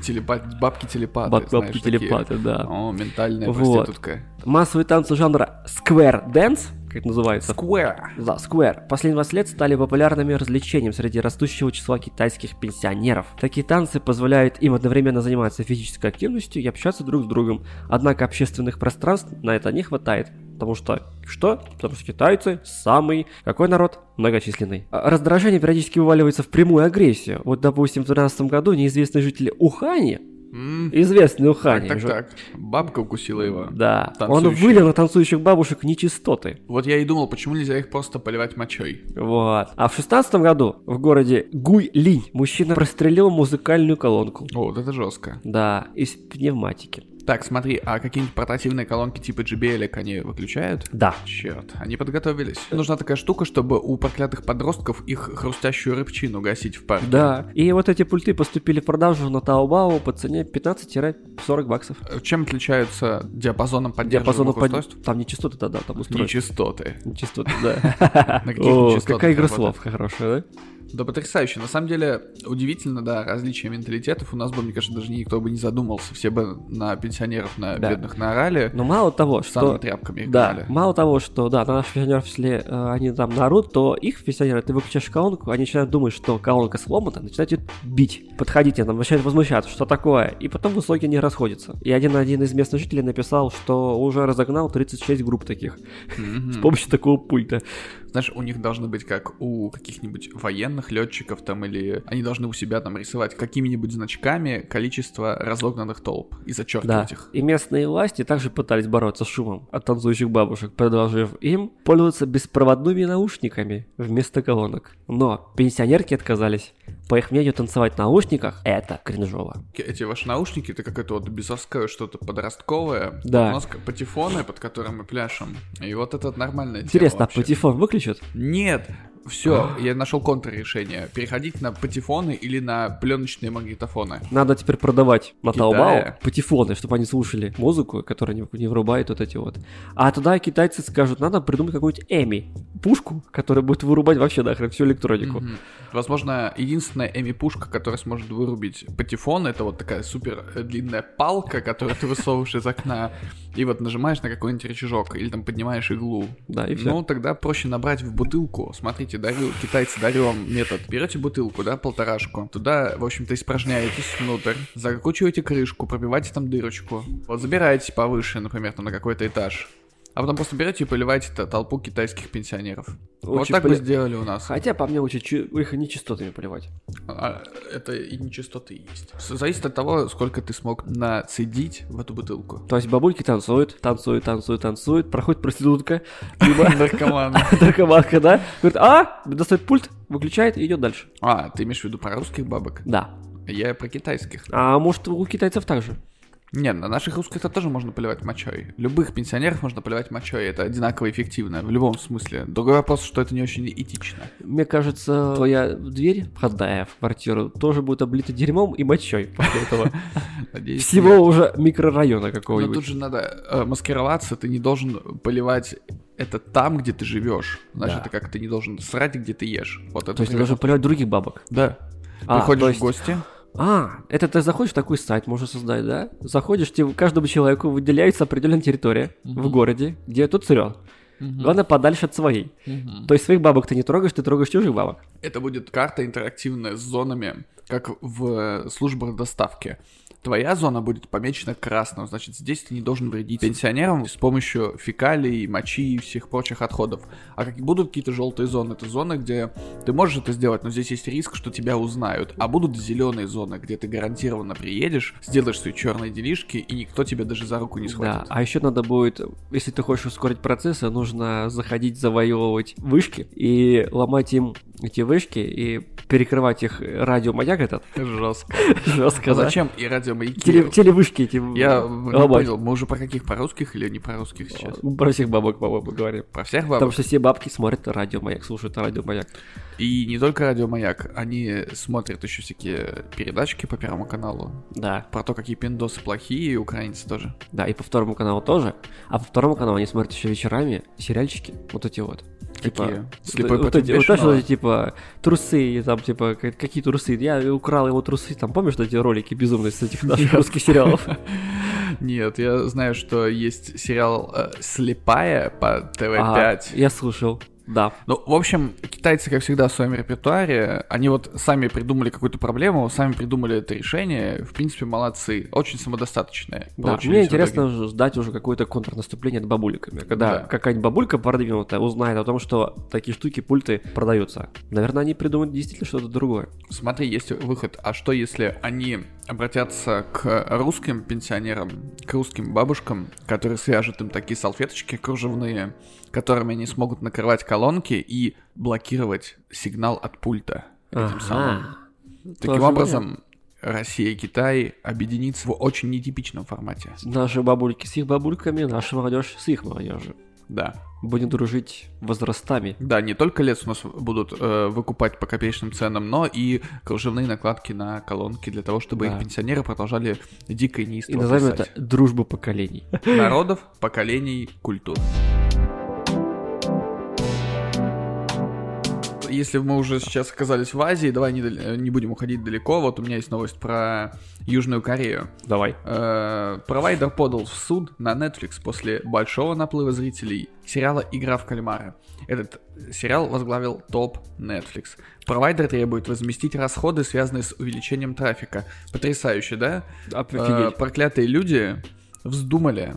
Телепат... Бабки-телепаты, Баб- Бабки-телепаты, да. О, ментальная Вот. проститутка. Массовые танцы жанра Square Dance, как это называется, Square. Да, Square. Последние 20 лет стали популярными развлечением среди растущего числа китайских пенсионеров. Такие танцы позволяют им одновременно заниматься физической активностью и общаться друг с другом. Однако общественных пространств на это не хватает. Потому что что? Потому что китайцы самый какой народ? Многочисленный. А Раздражение периодически вываливается в прямую агрессию. Вот, допустим, в 2012 году неизвестные жители Ухани Известный Ухани. Так, так, так. Бабка укусила его. Да, он вылил на танцующих бабушек нечистоты. Вот я и думал, почему нельзя их просто поливать мочой. Вот. А в шестнадцатом году в городе Гуйлинь мужчина прострелил музыкальную колонку. О, вот это жестко. Да, из пневматики. Так, смотри, а какие-нибудь портативные колонки типа JBL они выключают? Да. Черт, они подготовились. Нужна такая штука, чтобы у проклятых подростков их хрустящую рыбчину гасить в парке. Да. И вот эти пульты поступили в продажу на Таобао по цене 15-40 баксов. Э, Чем отличаются диапазоном поддерживаемых под... устройств? Там не частоты тогда, там устройства. Нечистоты. Нечистоты, да. *laughs* О, какая игра слов хорошая, да? Да потрясающе. На самом деле, удивительно, да, различия менталитетов. У нас бы, мне кажется, даже никто бы не задумался. Все бы на пенсионеров, на Да. бедных наорали. Но мало того, что... тряпками Да, гнали. мало того, что, да, на наших пенсионеров, если э, они там народ, то их пенсионеры, ты выключаешь колонку, они начинают думать, что колонка сломана, начинают ее бить. Подходите, там начинают возмущаться, что такое, и потом в итоге не расходятся. И один, один из местных жителей написал, что уже разогнал 36 групп таких Мгм. *laughs* с помощью такого пульта. Знаешь, у них должны быть как у каких-нибудь военных летчиков там, или они должны у себя там рисовать какими-нибудь значками количество разогнанных толп и Да, зачеркивать их. и местные власти также пытались бороться с шумом от танцующих бабушек, предложив им пользоваться беспроводными наушниками вместо колонок. Но пенсионерки отказались. По их мнению, танцевать в наушниках – это кринжово. Эти ваши наушники, это какое-то вот бесовское что-то подростковое. Да. У нас как патефоны, под которыми мы пляшем. И вот это нормальное Интересно, а патефон выключат? Нет, все, я нашел контррешение. Переходить на патефоны или на пленочные магнитофоны. Надо теперь продавать на? Таобао патефоны, чтобы они слушали музыку, которая не, не вырубает вот эти вот. А тогда китайцы скажут, надо придумать какую-нибудь Эми, пушку, которая будет вырубать вообще нахрен всю электронику. Мгм. Возможно, единственная Эми-пушка, которая сможет вырубить патефон, это вот такая супер э, длинная палка, которую ты высовываешь из окна, и вот нажимаешь на какой-нибудь рычажок, или там поднимаешь иглу. Да, и все. Ну, тогда проще набрать в бутылку. Смотрите, дарю, китайцы, дарю вам метод. Берете бутылку, да, полторашку. Туда, в общем-то, испражняетесь внутрь, закручиваете крышку, пробиваете там дырочку. Вот забираете повыше, например, там на какой-то этаж. А потом просто берете и поливаете толпу китайских пенсионеров. вот Очень так бы поли- сделали у нас. Хотя, по мне, лучше чу- их нечистотами поливать. А, это и нечистоты есть. Зависит от того, сколько ты смог нацедить в эту бутылку. То есть бабульки танцуют, танцуют, танцуют, танцуют, проходит проститутка, либо *laughs* Наркоман. *laughs* наркоманка, да? Говорит, а, достает пульт, выключает и идет дальше. А, ты имеешь в виду про русских бабок? Да. Я про китайских. А может, у китайцев так Нет, на наших русских-то тоже можно поливать мочой. Любых пенсионеров можно поливать мочой. Это одинаково эффективно, в любом смысле. Другой вопрос, что это не очень этично. Мне кажется, твоя дверь входная в квартиру тоже будет облита дерьмом и мочой после этого. *laughs* Всего уже микрорайона Но какого-нибудь. тут же надо э, маскироваться, ты не должен поливать это там, где ты живешь. Значит, это как ты не должен срать, где ты ешь. Вот это То есть ты должен поливать других бабок. Да. А, Приходишь в гости. А, это ты заходишь в такой сайт, можно создать, да? Заходишь, тебе, каждому человеку выделяется определенная территория в городе, где тут сырет. Главное, подальше от своей. То есть своих бабок ты не трогаешь, ты трогаешь чужих бабок. Это будет карта интерактивная с зонами, как в э, службах доставки. Твоя зона будет помечена красным, значит, здесь ты не должен вредить пенсионерам с помощью фекалий, мочи и всех прочих отходов. А как будут какие-то желтые зоны, это зоны, где ты можешь это сделать, но здесь есть риск, что тебя узнают. А будут зеленые зоны, где ты гарантированно приедешь, сделаешь свои черные делишки, и никто тебя даже за руку не Да, схватит. а еще надо будет, если ты хочешь ускорить процессы, нужно заходить, завоевывать вышки и ломать им эти вышки и перекрывать их радиомаяк этот. Жестко. Жестко, А да? зачем и радиомаяки? Теле- телевышки эти. Я не понял, мы уже про каких, про русских или не про русских сейчас? Про всех бабок, по-моему, говорим. Про всех Потому бабок? что все бабки смотрят радиомаяк, слушают радиомаяк. И не только радиомаяк, они смотрят еще всякие передачки по Первому каналу. Да, Про то, какие пиндосы плохие, и украинцы тоже. да, и по второму каналу тоже. А по второму каналу они смотрят еще вечерами сериальчики, вот эти вот. Типа, Какие? Слепой вот, эти, вот эти, типа, трусы, и там, типа, какие трусы. Я украл его трусы, там, помнишь эти ролики безумные с этих *laughs* наших русских сериалов? *laughs* Нет, я знаю, что есть сериал э, «Слепая» по ТВ5. Ага, я слушал. Да. Ну, в общем, китайцы, как всегда, в своем репертуаре, они вот сами придумали какую-то проблему, сами придумали это решение. В принципе, молодцы. Очень самодостаточные. Да, мне интересно итоге. уже ждать уже какое-то контрнаступление от бабуликами. Когда Да. какая-нибудь бабулька продвинутая узнает о том, что такие штуки, пульты продаются. Наверное, они придумают действительно что-то другое. Смотри, есть выход. А что, если они обратятся к русским пенсионерам, к русским бабушкам, которые свяжут им такие салфеточки кружевные, которыми они смогут накрывать колонки и блокировать сигнал от пульта этим самым. Таким Тоже образом, Россия и Китай объединится в очень нетипичном формате. Наши бабульки с их бабульками, наша молодежь с их молодежью. Да. Будем дружить возрастами. Да, не только лес у нас будут э, выкупать по копеечным ценам, но и кружевные накладки на колонки для того, чтобы Да. их пенсионеры продолжали дико и И неистово назовем писать. это дружба поколений. Народов, поколений, культур. Если мы уже сейчас оказались в Азии, давай не, не будем уходить далеко. Вот у меня есть новость про Южную Корею. Давай. Э, Провайдер подал в суд на Netflix после большого наплыва зрителей сериала «Игра в кальмара». Этот сериал возглавил топ Netflix. Провайдер требует возместить расходы, связанные с увеличением трафика. Потрясающе, да? Э, Офигеть. проклятые люди вздумали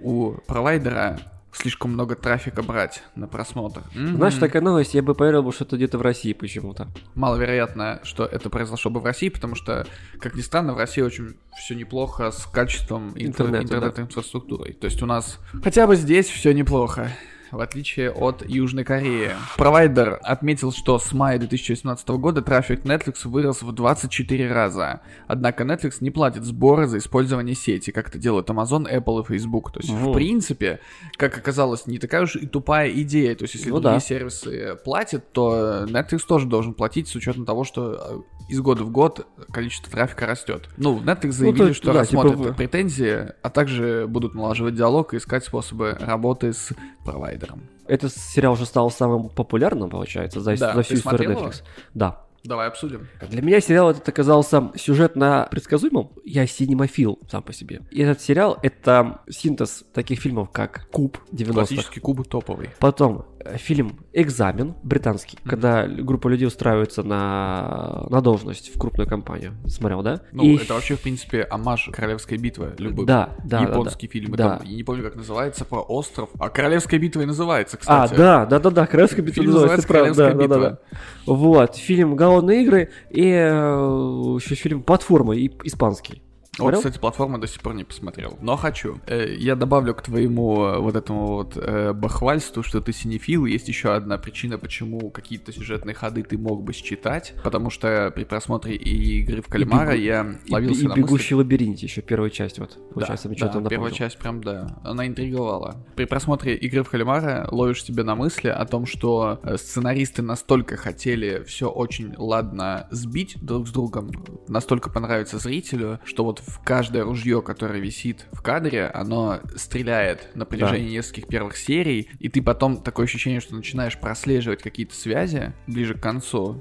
у провайдера слишком много трафика брать на просмотр. Мгм. Знаешь, такая новость, я бы поверил, что это где-то в России почему-то. Маловероятно, что это произошло бы в России, потому что, как ни странно, в России очень все неплохо с качеством интер- Интернета, интернет-инфраструктурой. То есть у нас хотя бы здесь все неплохо. В отличие от Южной Кореи. Провайдер отметил, что с мая 2018 года трафик Netflix вырос в 24 раза. Однако Netflix не платит сборы за использование сети, как это делают Amazon, Apple и Facebook. То есть, в Мгм. принципе, как оказалось, не такая уж и тупая идея. То есть, если Ну другие да. сервисы платят, то Netflix тоже должен платить с учетом того, что э, из года в год количество трафика растет. Ну, Netflix заявили, то- что да, рассмотрят типа в- претензии, а также будут налаживать диалог и искать способы работы с провайдером. Этот сериал уже стал самым популярным, получается, за, Да, за всю историю смотрел его? Netflix. Да. Давай обсудим. Для меня сериал этот оказался сюжетно предсказуемым. Я синемофил сам по себе. И этот сериал — это синтез таких фильмов, как «Куб» 90-х. Классический куб топовый. Потом фильм «Экзамен» британский, когда группа людей устраивается на, на должность в крупную компанию. Смотрел, да? Ну, И это вообще, в принципе, амаш Королевской битвы. Любой Да, да, да, японский да. фильм. и Да. там, я не помню, как называется, про остров. А Королевская битва и называется, А, кстати. да, да, да, да, Королевская битва Фильм называется, называется правда, да, «Королевская да, да, да. Вот, фильм «Голодные игры» и э, еще фильм «Платформа» и- испанский. Вот, Смотрел? кстати, платформу до сих пор не посмотрел. Но хочу. Э, Я добавлю к твоему э, вот этому вот э, бахвальству, что ты синефил. Есть еще одна причина, почему какие-то сюжетные ходы ты мог бы считать. Потому что при просмотре и игры в кальмара бегу- я И, ловился и на мысли, «Бегущий в лабиринте» еще первая часть, вот, Да, получается, мне да, что-то первая часть прям, да, она интриговала. При просмотре игры в кальмара ловишь себе на мысли о том, что сценаристы настолько хотели все очень ладно сбить друг с другом, настолько понравится зрителю, что вот в каждое ружье, которое висит в кадре, оно стреляет на протяжении нескольких первых серий, и ты потом такое ощущение, что начинаешь прослеживать какие-то связи ближе к концу,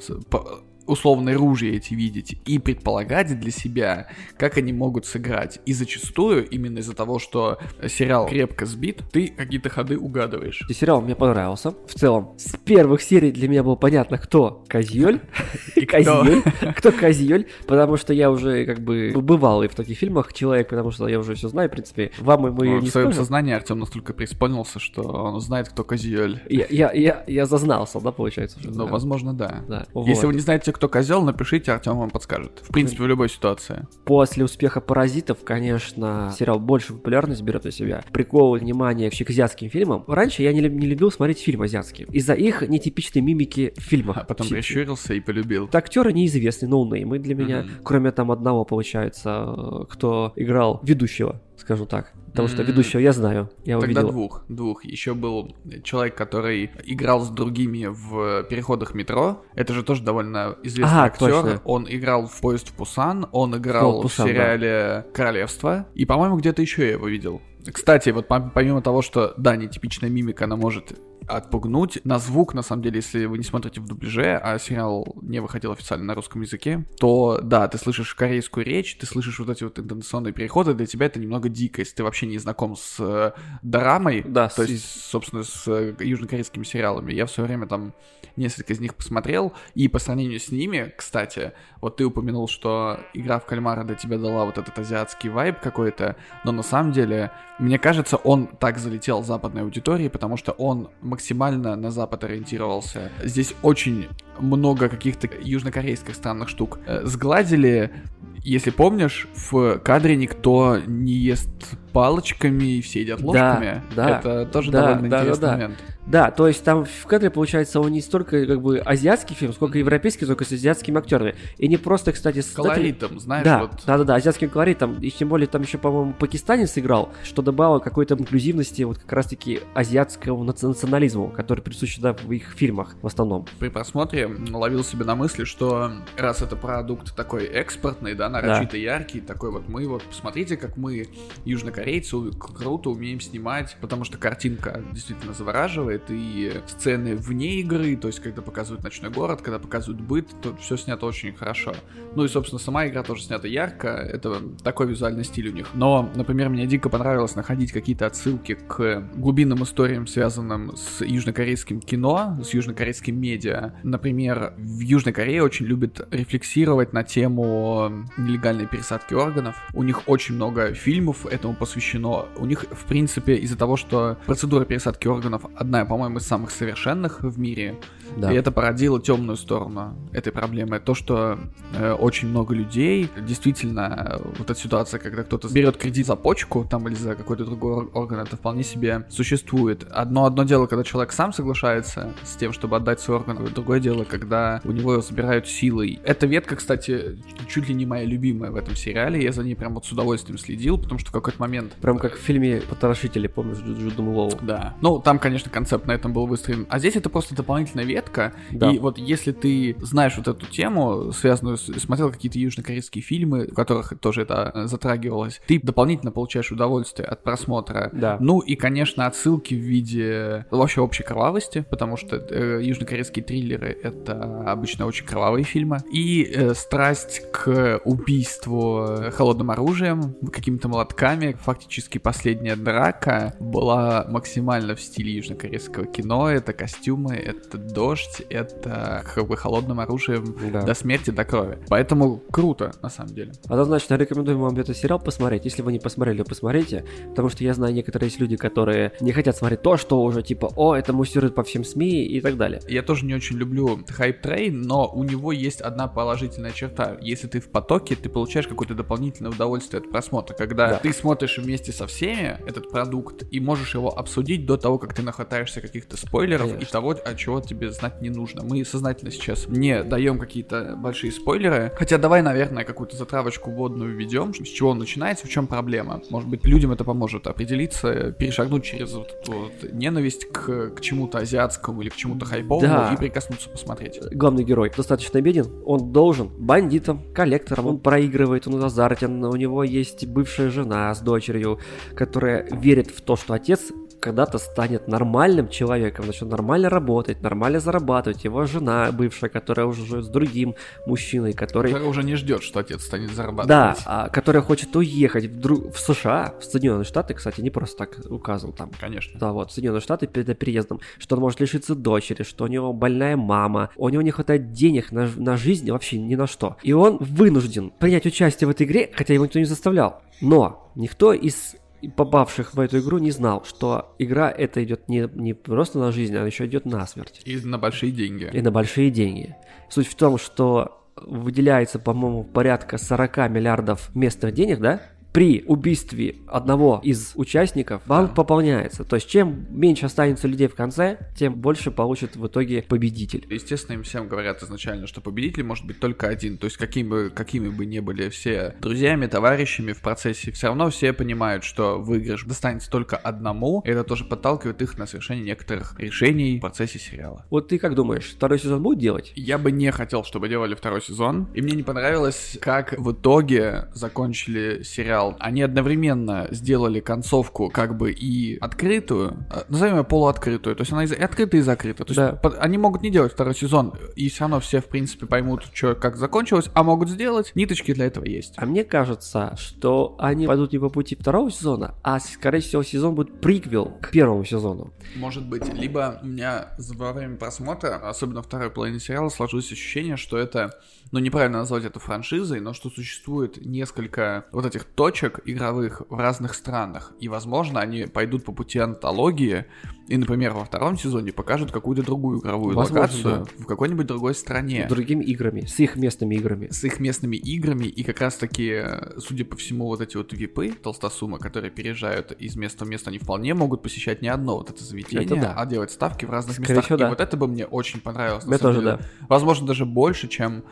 условные ружья эти видеть и предполагать для себя, как они могут сыграть. И зачастую, именно из-за того, что сериал крепко сбит, ты какие-то ходы угадываешь. И сериал мне понравился. В целом, с первых серий для меня было понятно, кто Козьёль. *laughs* И? Козьёль. Кто Козьёль, потому что я уже как бы бывал и в таких фильмах человек, потому что я уже все знаю, в принципе. Вам мы Ну, не в своем сознании Артем настолько преисполнился, что он знает, кто Козьёль. Я, зазнался, да, получается? Ну, возможно, да. Если вы не знаете, кто козел, напишите, Артем вам подскажет. В принципе, в любой ситуации. После успеха «Паразитов», конечно, сериал больше популярность берет на себя. Прикол внимания к азиатским фильмам. Раньше я не, не любил смотреть фильмы азиатские. Из-за их нетипичной мимики в фильмах. А потом прищурился и полюбил. Актеры неизвестные, ноунеймы для меня, Мгм. кроме там одного, получается, э, кто играл ведущего, скажем так. Потому что ведущего я знаю, я Тогда увидел. двух, двух. Еще был человек, который играл с другими в переходах метро. Это же тоже довольно известный А, актер. точно. Он играл в поезд в Пусан, он играл В Пусан, в сериале Королевство. И, по-моему, где-то еще я его видел. Кстати, вот пом- помимо того, что, да, нетипичная мимика, она может отпугнуть. На звук, на самом деле, если вы не смотрите в дубляже, а сериал не выходил официально на русском языке, то да, ты слышишь корейскую речь, ты слышишь вот эти вот интонационные переходы, для тебя это немного дико, если ты вообще не знаком с э, дорамой, Да, то с- есть, собственно, с э, южнокорейскими сериалами. Я в свое время там несколько из них посмотрел, и по сравнению с ними, кстати, вот ты упомянул, что игра в кальмара для тебя дала вот этот азиатский вайб какой-то, но на самом деле, мне кажется, он так залетел западной аудитории, потому что он максимально на запад ориентировался. Здесь очень много каких-то южнокорейских странных штук. Э, Сгладили, если помнишь, в кадре никто не ест палочками, и все едят Да, ложками. да, Это тоже да, довольно да, да, интересный да. момент. Да, то есть там в кадре, получается, он не столько как бы азиатский фильм, сколько европейский, только с азиатскими актерами. И не просто, кстати, создатель- Колоритом, знаешь, да, вот... да, да, да, азиатским колоритом. И тем более там еще, по-моему, пакистанец играл, что добавило какой-то инклюзивности, вот как раз-таки азиатского наци- национализму, который присущ да, в их фильмах в основном. При просмотре ловил себе на мысли, что раз это продукт такой экспортный, да, нарочито яркий, такой вот мы вот, посмотрите, как мы, южнокорейцы, круто умеем снимать, потому что картинка действительно завораживает, и сцены вне игры, то есть когда показывают ночной город, когда показывают быт, то все снято очень хорошо. Ну и, собственно, сама игра тоже снята ярко, это такой визуальный стиль у них. Но, например, мне дико понравилось находить какие-то отсылки к глубинным историям, связанным с южнокорейским кино, с южнокорейским медиа. Например, в Южной Корее очень любят рефлексировать на тему нелегальной пересадки органов. У них очень много фильмов этому посвящено. У них, в принципе, из-за того, что процедура пересадки органов одна, по-моему, из самых совершенных в мире, Да. и это породило темную сторону этой проблемы. То, что э, очень много людей, действительно, вот эта ситуация, когда кто-то берет кредит за почку там или за какой-то другой ор- орган, это вполне себе существует. Одно одно дело, когда человек сам соглашается с тем, чтобы отдать свой орган, другое дело, когда у него его забирают силой. Эта ветка, кстати, чуть ли не моя любимая в этом сериале. Я за ней прям вот с удовольствием следил, потому что в какой-то момент Прям как в фильме «Потрошители», помнишь, Джу- Джудом Лоу? да. Ну, там, конечно, концепт на этом был выстроен. А здесь это просто дополнительная ветка. Да. И вот если ты знаешь вот эту тему, связанную с... Смотрел какие-то южнокорейские фильмы, в которых тоже это э, затрагивалось, ты дополнительно получаешь удовольствие от просмотра. Да. Ну и, конечно, отсылки в виде вообще общей кровавости, потому что э, южнокорейские триллеры — это обычно очень кровавые фильмы. И э, страсть к убийству холодным оружием, какими-то молотками. Фактически последняя драка была максимально в стиле южнокорейского кино. Это костюмы, это дождь, это как бы холодным оружием Да. до смерти, до крови. Поэтому круто, на самом деле. Однозначно рекомендуем вам этот сериал посмотреть. Если вы не посмотрели, посмотрите. Потому что я знаю, некоторые есть люди, которые не хотят смотреть то, что уже типа, о, это муссирует по всем СМИ и так далее. Я тоже не очень люблю хайп трейн, но у него есть одна положительная черта. Если ты в потоке, ты получаешь какое-то дополнительное удовольствие от просмотра. Когда Да. ты смотришь вместе со всеми этот продукт и можешь его обсудить до того, как ты нахватаешься каких-то спойлеров и Конечно. того, о чего тебе знать не нужно. Мы сознательно сейчас не даем какие-то большие спойлеры. Хотя давай, наверное, какую-то затравочку вводную введем. С чего он начинается, в чем проблема. Может быть, людям это поможет определиться, перешагнуть через вот эту вот ненависть к, к чему-то азиатскому или к чему-то хайповому Да. и прикоснуться посмотреть. Главный герой достаточно беден, он должен бандитам, коллекторам, он проигрывает, он азартен, у него есть бывшая жена с дочерью, которая верит в то, что отец когда-то станет нормальным человеком, начнет нормально работать, нормально зарабатывать. Его жена бывшая, которая уже живет с другим мужчиной, который... Который уже не ждет, что отец станет Да, зарабатывать. а, которая хочет уехать в, дру- в США, в Соединенные Штаты, кстати, не просто так указан там. Конечно. Да, вот, в Соединенные Штаты перед переездом, что он может лишиться дочери, что у него больная мама, у него не хватает денег на, на жизнь, вообще ни на что. И он вынужден принять участие в этой игре, хотя его никто не заставлял. Но никто из попавших в эту игру не знал, что игра это идет не, не просто на жизнь, а еще идет на смерть. И на большие деньги. И на большие деньги. Суть в том, что выделяется, по-моему, порядка 40 миллиардов местных денег, да? При убийстве одного из участников банк пополняется. То есть, чем меньше останется людей в конце, тем больше получит в итоге победитель. Естественно, им всем говорят изначально, что победитель может быть только один. То есть, какими бы, какими бы ни были все друзьями, товарищами в процессе, все равно все понимают, что выигрыш достанется только одному. И это тоже подталкивает их на совершение некоторых решений в процессе сериала. Вот ты как думаешь, второй сезон будет делать? Я бы не хотел, чтобы делали второй сезон. И мне не понравилось, как в итоге закончили сериал сериал, они одновременно сделали концовку как бы и открытую, э, назовем ее полуоткрытую, то есть она и открыта, и закрыта. То есть Да. под- они могут не делать второй сезон, и все равно все, в принципе, поймут, что как закончилось, а могут сделать, ниточки для этого есть. А мне кажется, что они пойдут не по пути второго сезона, а, скорее всего, сезон будет приквел к первому сезону. Может быть, либо у меня во время просмотра, особенно второй половины сериала, сложилось ощущение, что это, ну неправильно назвать это франшизой, но что существует несколько вот этих точек игровых в разных странах. И, возможно, они пойдут по пути антологии, и, например, во втором сезоне покажут какую-то другую игровую Возможно, локацию в какой-нибудь другой стране. С другими играми, с их местными играми. С их местными играми, и как раз-таки, э, судя по всему, вот эти вот випы, толстосумы, которые переезжают из места в место, они вполне могут посещать не одно вот это заведение, Это да. а делать ставки в разных Скорее местах. всего, И да. вот это бы мне очень понравилось. Мне тоже, деле. Возможно, даже больше, чем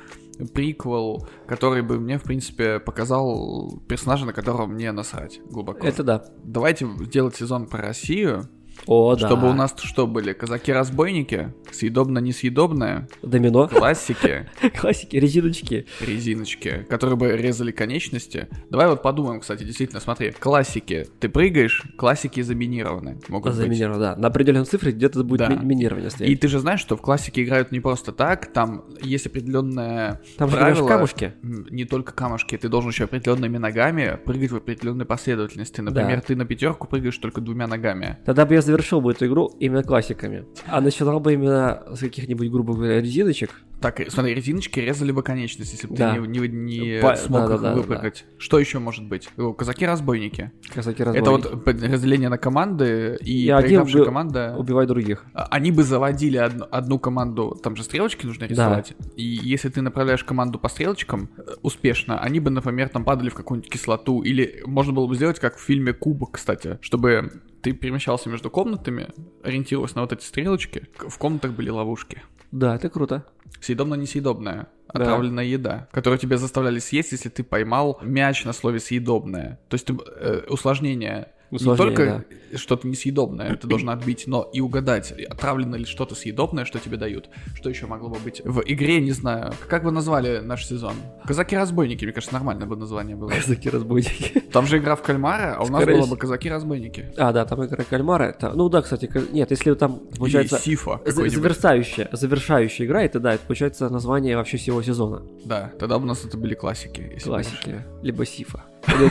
приквел, который бы мне, в принципе, показал персонажа, на которого мне насрать глубоко. Это да. Давайте сделать сезон про Россию, О, да. чтобы у нас что были? Казаки-разбойники, съедобно-несъедобное, Домино. классики, *laughs* Классики, резиночки. резиночки, которые бы резали конечности. Давай вот подумаем, кстати, действительно, смотри, классики. Ты прыгаешь, классики заминированы. Могут быть. Заминировано, да. На определенной цифре где-то будет Да. ми- минирование И стоять. ты же знаешь, что в классике играют не просто так, там есть определенное Там правило. камушки. Не только камушки, ты должен еще определенными ногами прыгать в определенной последовательности. Например, Да. ты на пятерку прыгаешь только двумя ногами. Тогда бы я завершил бы эту игру именно классиками. А начинал бы именно с каких-нибудь, грубо говоря, резиночек. Так, смотри, резиночки резали бы конечность, если бы Да. ты не, не- не Па- смог да, их да, да, выпрыгать. Что еще может быть? Казаки-разбойники. Казаки Это вот разделение на команды, и, И проигравшая убил- команда... Убивай других. А, Они бы заводили одну, одну команду, там же стрелочки нужно рисовать. И если ты направляешь команду по стрелочкам э, успешно, они бы, например, там падали в какую-нибудь кислоту. Или можно было бы сделать, как в фильме Кубок, кстати, чтобы ты перемещался между комнатами, ориентируясь на вот эти стрелочки. В комнатах были ловушки. Да, это круто. Съедобно-несъедобная. Отравленная еда, которую тебя заставляли съесть, если ты поймал мяч на слове съедобное. То есть ты, э, усложнение. Усложнение, не только что-то несъедобное ты должен отбить, но и угадать, отравлено ли что-то съедобное, что тебе дают. Что еще могло бы быть в игре, не знаю. Как вы назвали наш сезон? Казаки-разбойники, мне кажется, нормальное бы название было. Казаки разбойники. Там же игра в кальмара, а у нас Скорее было всего. бы казаки-разбойники. А, да, там игра кальмара. Это... Ну да, кстати, нет, если там получается Или Сифа завершающая, завершающая игра, это да, это получается название вообще всего сезона. Да, тогда бы у нас это были классики. бы Классики. Либо Сифа.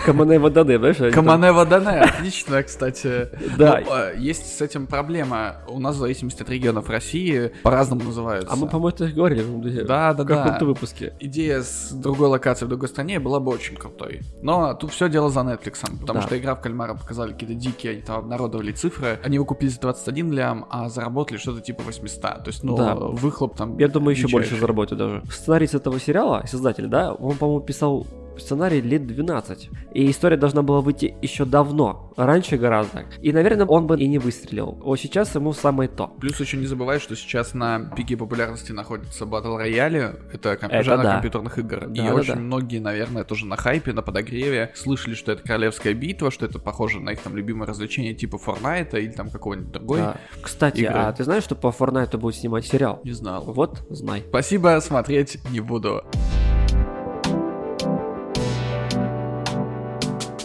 Камане Вадане, знаешь? Камане Вадане, отлично, кстати. *laughs* Да. Но, э, есть с этим проблема. У нас в зависимости от регионов России по-разному называются. А мы, по-моему, это говорили в Да, да, в да. каком-то выпуске. Идея с другой локацией в другой стране была бы очень крутой. Но тут все дело за Netflix, потому Да. что игра в кальмара показали какие-то дикие, они там обнародовали цифры. Они его купили за 21 лям, а заработали что-то типа 800. То есть, ну, Да. выхлоп там... Я думаю, еще больше заработаю даже. Сценарист этого сериала, создатель, да, он, по-моему, писал сценарий лет 12. И история должна была выйти еще давно, раньше гораздо. И, наверное, он бы и не выстрелил. Вот сейчас ему самое то. Плюс еще не забывай, что сейчас на пике популярности находится Battle Royale, это, ком- Это жанр да. компьютерных игр. и Да, да, очень да. многие, наверное, тоже на хайпе, на подогреве слышали, что это королевская битва, что это похоже на их там любимое развлечение типа Fortnite или там какого-нибудь другой. Да. Кстати, игры. а ты знаешь, что по Fortnite будет снимать сериал? Не знал. Вот, знай. Спасибо, смотреть не буду.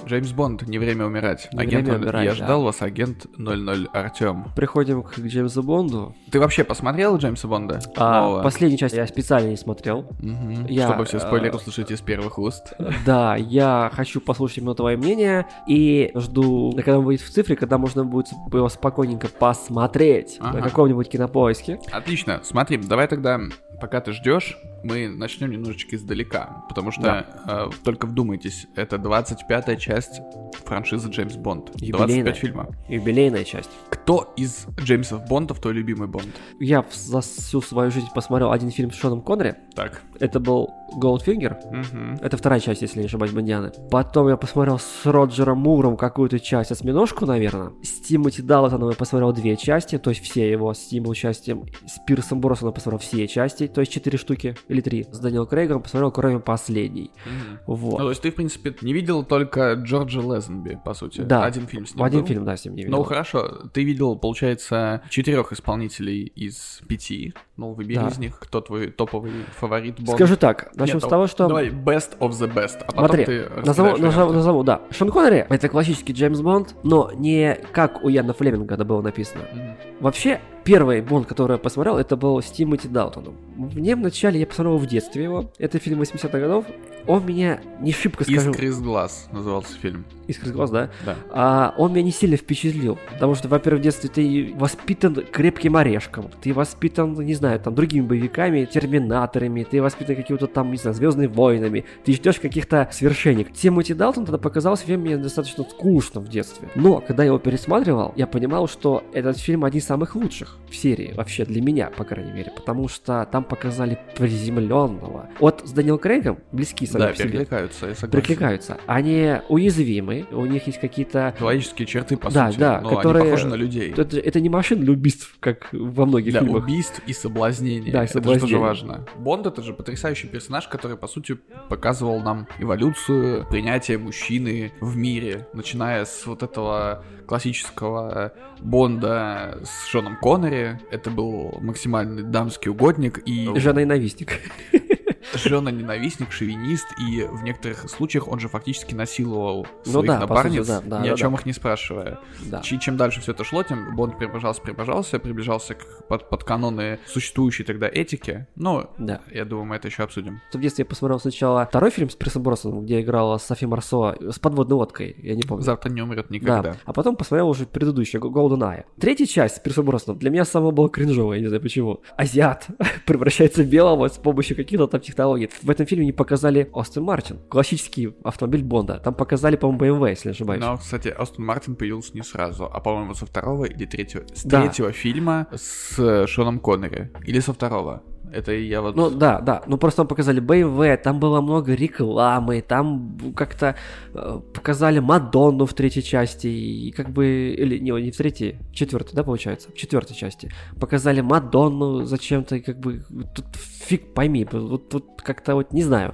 Джеймс Бонд, не время умирать. Не агент время 00. умирать, Я да. ждал вас, агент 00 Артем. Приходим к Джеймсу Бонду. Ты вообще посмотрел Джеймса Бонда? А, Нового? последнюю часть я специально не смотрел. Мгм. я, Чтобы все спойлеры э, услышать из первых уст. Да, я хочу послушать именно твое мнение и жду, когда он выйдет в цифре, когда можно будет его спокойненько посмотреть Ага. на каком-нибудь кинопоиске. Отлично. Смотри, давай тогда, пока ты ждешь, мы начнем немножечко издалека. Потому что, э, только вдумайтесь, это 25-я часть франшизы Джеймс Бонд. Юбилейная. 25 фильмов. Юбилейная часть. Кто из Джеймсов Бондов твой любимый Бонд? Я за всю свою жизнь посмотрел один фильм с Шоном Коннери. Так. Это был Goldfinger. Мгм. Это вторая часть, если не ошибаюсь, Бондианы. Потом я посмотрел с Роджером Муром какую-то часть, осьминожку, наверное. С Тимоти Даллатоном я посмотрел две части, то есть все его с тем участием. С Пирсом Бросоном я посмотрел все части, то есть четыре штуки или три. С Дэниел Крейгом посмотрел, кроме последней. Мгм. Вот. Ну, то есть ты, в принципе, не видел только Джорджа Лезенби, по сути. Да. Один фильм с ним Один был? фильм, да, с ним не Ну, видел. хорошо. Ты видел, получается, четырех исполнителей из пяти. Ну, выбери Да. из них, кто твой топовый фаворит Бонд. Скажу так, начнем Нет, с того, что... Давай, best of the best, а потом Смотри, ты назову, назову, назову, да. Шон Коннери — это классический Джеймс Бонд, но не как у Яна Флеминга это было написано. Мгм. Вообще, первый Бонд, который я посмотрел, это был с Тимоти Далтоном. Мне вначале, я посмотрел в детстве его, это фильм 80-х годов, он меня не шибко скажу... Искры из глаз назывался фильм. Искры из глаз, да? Да. А он меня не сильно впечатлил, потому что, во-первых, в детстве ты воспитан крепким орешком, ты воспитан, не знаю, там, другими боевиками, терминаторами, ты воспитан какими-то там, не знаю, звездными войнами, ты ждешь каких-то свершений. Тимоти Далтон тогда показался фильм мне достаточно скучно в детстве. Но, когда я его пересматривал, я понимал, что этот фильм один из самых лучших в серии, вообще для меня, по крайней мере, потому что там показали приземленного. Вот с Дэниел Крейгом близки сами Да, по себе. перекликаются, я согласен. Они уязвимы, у них есть какие-то Человеческие черты, по Да, сути. да, но которые- они похожи на людей. это, это не машина для убийств, как во многих Для фильмах. убийств и соблазнения. Да, и Это же тоже важно. Бонд это же потрясающий персонаж, который, по сути, показывал нам эволюцию, принятие мужчины в мире, начиная с вот этого классического Бонда с Шоном Коннери. Это был максимальный дамский угодник и Жена-ненавистник. *laughs* жена-ненавистник, шовинист, и в некоторых случаях он же фактически насиловал Ну своих да, по напарниц, сути, да, да, ни да, о чем да. их не спрашивая. Да. Чи- чем дальше все это шло, тем Бонд приближался, приближался, приближался к, под, под каноны существующей тогда этики. Но Да. я думаю, мы это еще обсудим. В детстве я посмотрел сначала второй фильм с Присом Бросоном, где играла Софи Марсо с подводной лодкой, я не помню. Завтра не умрет никогда. Да, а потом посмотрел уже предыдущий, Golden Eye. Третья часть с Пирсом Броснаном для меня самая была кринжовая, я не знаю почему. Азиат *laughs* превращается в белого с помощью каких-то там технологий. В этом фильме не показали Остин Мартин, классический автомобиль Бонда. Там показали, по-моему, BMW, если не ошибаюсь. Но, кстати, Астон Мартин появился не сразу, а, по-моему, со второго или третьего, с Да. третьего фильма с Шоном Коннери. Или со второго. Это я вот... Ну да, да, ну просто там показали BMW, там было много рекламы, там как-то э, показали Мадонну в третьей части, и как бы, или не, не в третьей, в четвертой, да, получается, в четвертой части. Показали Мадонну зачем-то, как бы, тут фиг пойми, вот тут как-то вот не знаю.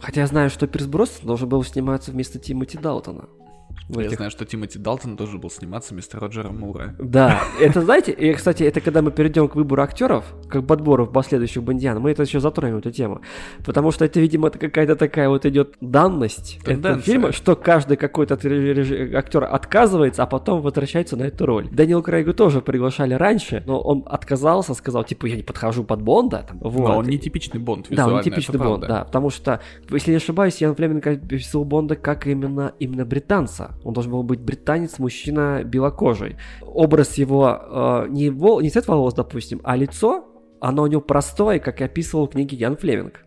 Хотя я знаю, что Пирс Броснан должен был сниматься вместо Тимоти Далтона. В я этих знаю, что Тимоти Далтон должен был сниматься вместо Роджера Мура. Да, это знаете, и, кстати, это когда мы перейдем к выбору актеров, как подбору последующих Бондиан, мы это еще затронем, эту тему. Потому что это, видимо, какая-то такая вот идет данность этого Тенденция. фильма, что каждый какой-то актер отказывается, а потом возвращается на эту роль. Дэниел Крейгу тоже приглашали раньше, но он отказался, сказал, типа, я не подхожу под Бонда. Там, вот. Но он не типичный Бонд Да, он не типичный Бонд, правда. да, потому что, если не ошибаюсь, Ян Флеминг описывал Бонда как именно, именно британца. Он должен был быть британец, мужчина белокожий. Образ его, э, не, вол- не цвет волос, допустим, а лицо, оно у него простое, как и описывал в книге Ян Флеминг.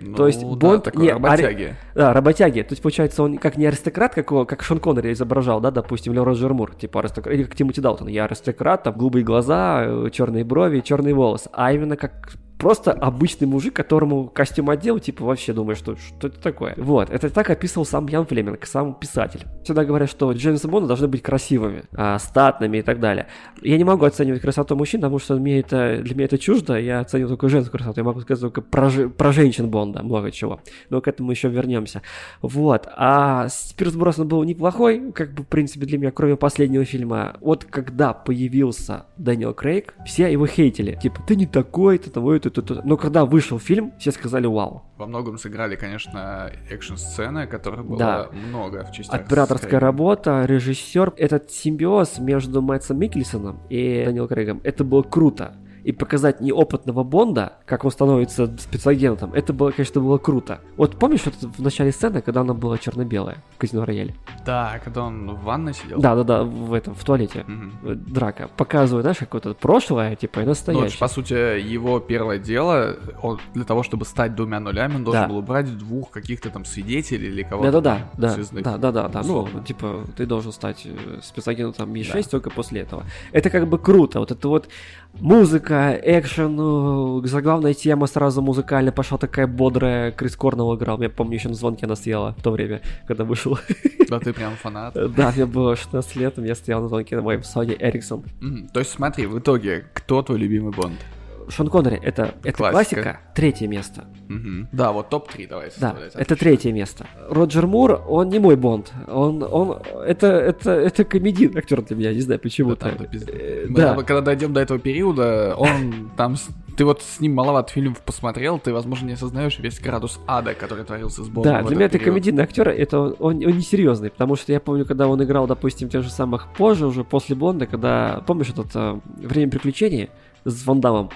Ну, То есть да, Бонд такой не работяги. Да, работяги. То есть, получается, он как не аристократ, как, его- как Шон Коннери изображал, да, допустим, или Роджер Мур, типа аристократ, или как Тимоти Далтон. Я аристократ, там голубые глаза, черные брови, черные волосы. А именно как просто обычный мужик, которому костюм одел, типа вообще думаешь, что, что это такое. Вот, это так описывал сам Ян Флеминг, сам писатель. Всегда говорят, что Джеймс Бонды должны быть красивыми, а, статными и так далее. Я не могу оценивать красоту мужчин, потому что мне это, для меня это чуждо, я оцениваю только женскую красоту, я могу сказать только про, про женщин Бонда, много чего. Но к этому еще вернемся. Вот, а Спирс Броснан был неплохой, как бы, в принципе, для меня, кроме последнего фильма. Вот когда появился Дэниел Крейг, все его хейтили. Типа, ты не такой, ты того, ты, ты, ты. Но когда вышел фильм, все сказали вау. Во многом сыграли, конечно, экшн-сцены, которых было Да. много в частях. Операторская Скорее. работа, режиссер, этот симбиоз между Мэтсом Микельсоном и Дэниел Крейгом, это было круто. И показать неопытного Бонда, как он становится спецагентом, это было, конечно, было круто. Вот помнишь вот в начале сцены, когда она была черно-белая в казино рояле? Да, когда он в ванной сидел. Да-да-да, в этом, в туалете. Э, Драка. Показывает, знаешь, какое-то прошлое, типа, и Ну, настоящее. по сути, его первое дело, он для того, чтобы стать двумя нулями, он должен Да. был убрать двух каких-то там свидетелей или кого-то Да-да-да, там да, связных. да, да, да, да. Ну, типа, ты должен стать э, спецагентом Ми-6 только после этого. Это как бы круто. Вот это вот музыка, экшен, э, заглавная тема сразу музыкальная пошла такая бодрая. Крис Корнелл играл. Я помню, еще на звонке она стояла в то время, когда вышел. Да, ты прям фанат. *laughs* Да, мне было 16 лет, я стоял на звонке на моем Sony Ericsson. То есть смотри, в итоге, кто твой любимый Бонд? Шон Коннери это, это Классика. классика. третье место. Мгм. Да, вот топ-3 давай Да, это третье место. Роджер Мур, он не мой Бонд. Он, он, это, это, это комедийный актер для меня, не знаю Да, почему-то. до пизды. Э, Мы да. Когда дойдем до этого периода, он там... Ты вот с ним маловато фильмов посмотрел, ты, возможно, не осознаешь весь градус ада, который творился с Бондом Да, для меня это комедийный актер, это он, он, он несерьезный, потому что я помню, когда он играл, допустим, тех же самых позже, уже после Бонда, когда, помнишь, этот э, «Время приключений» с Ван Дамом,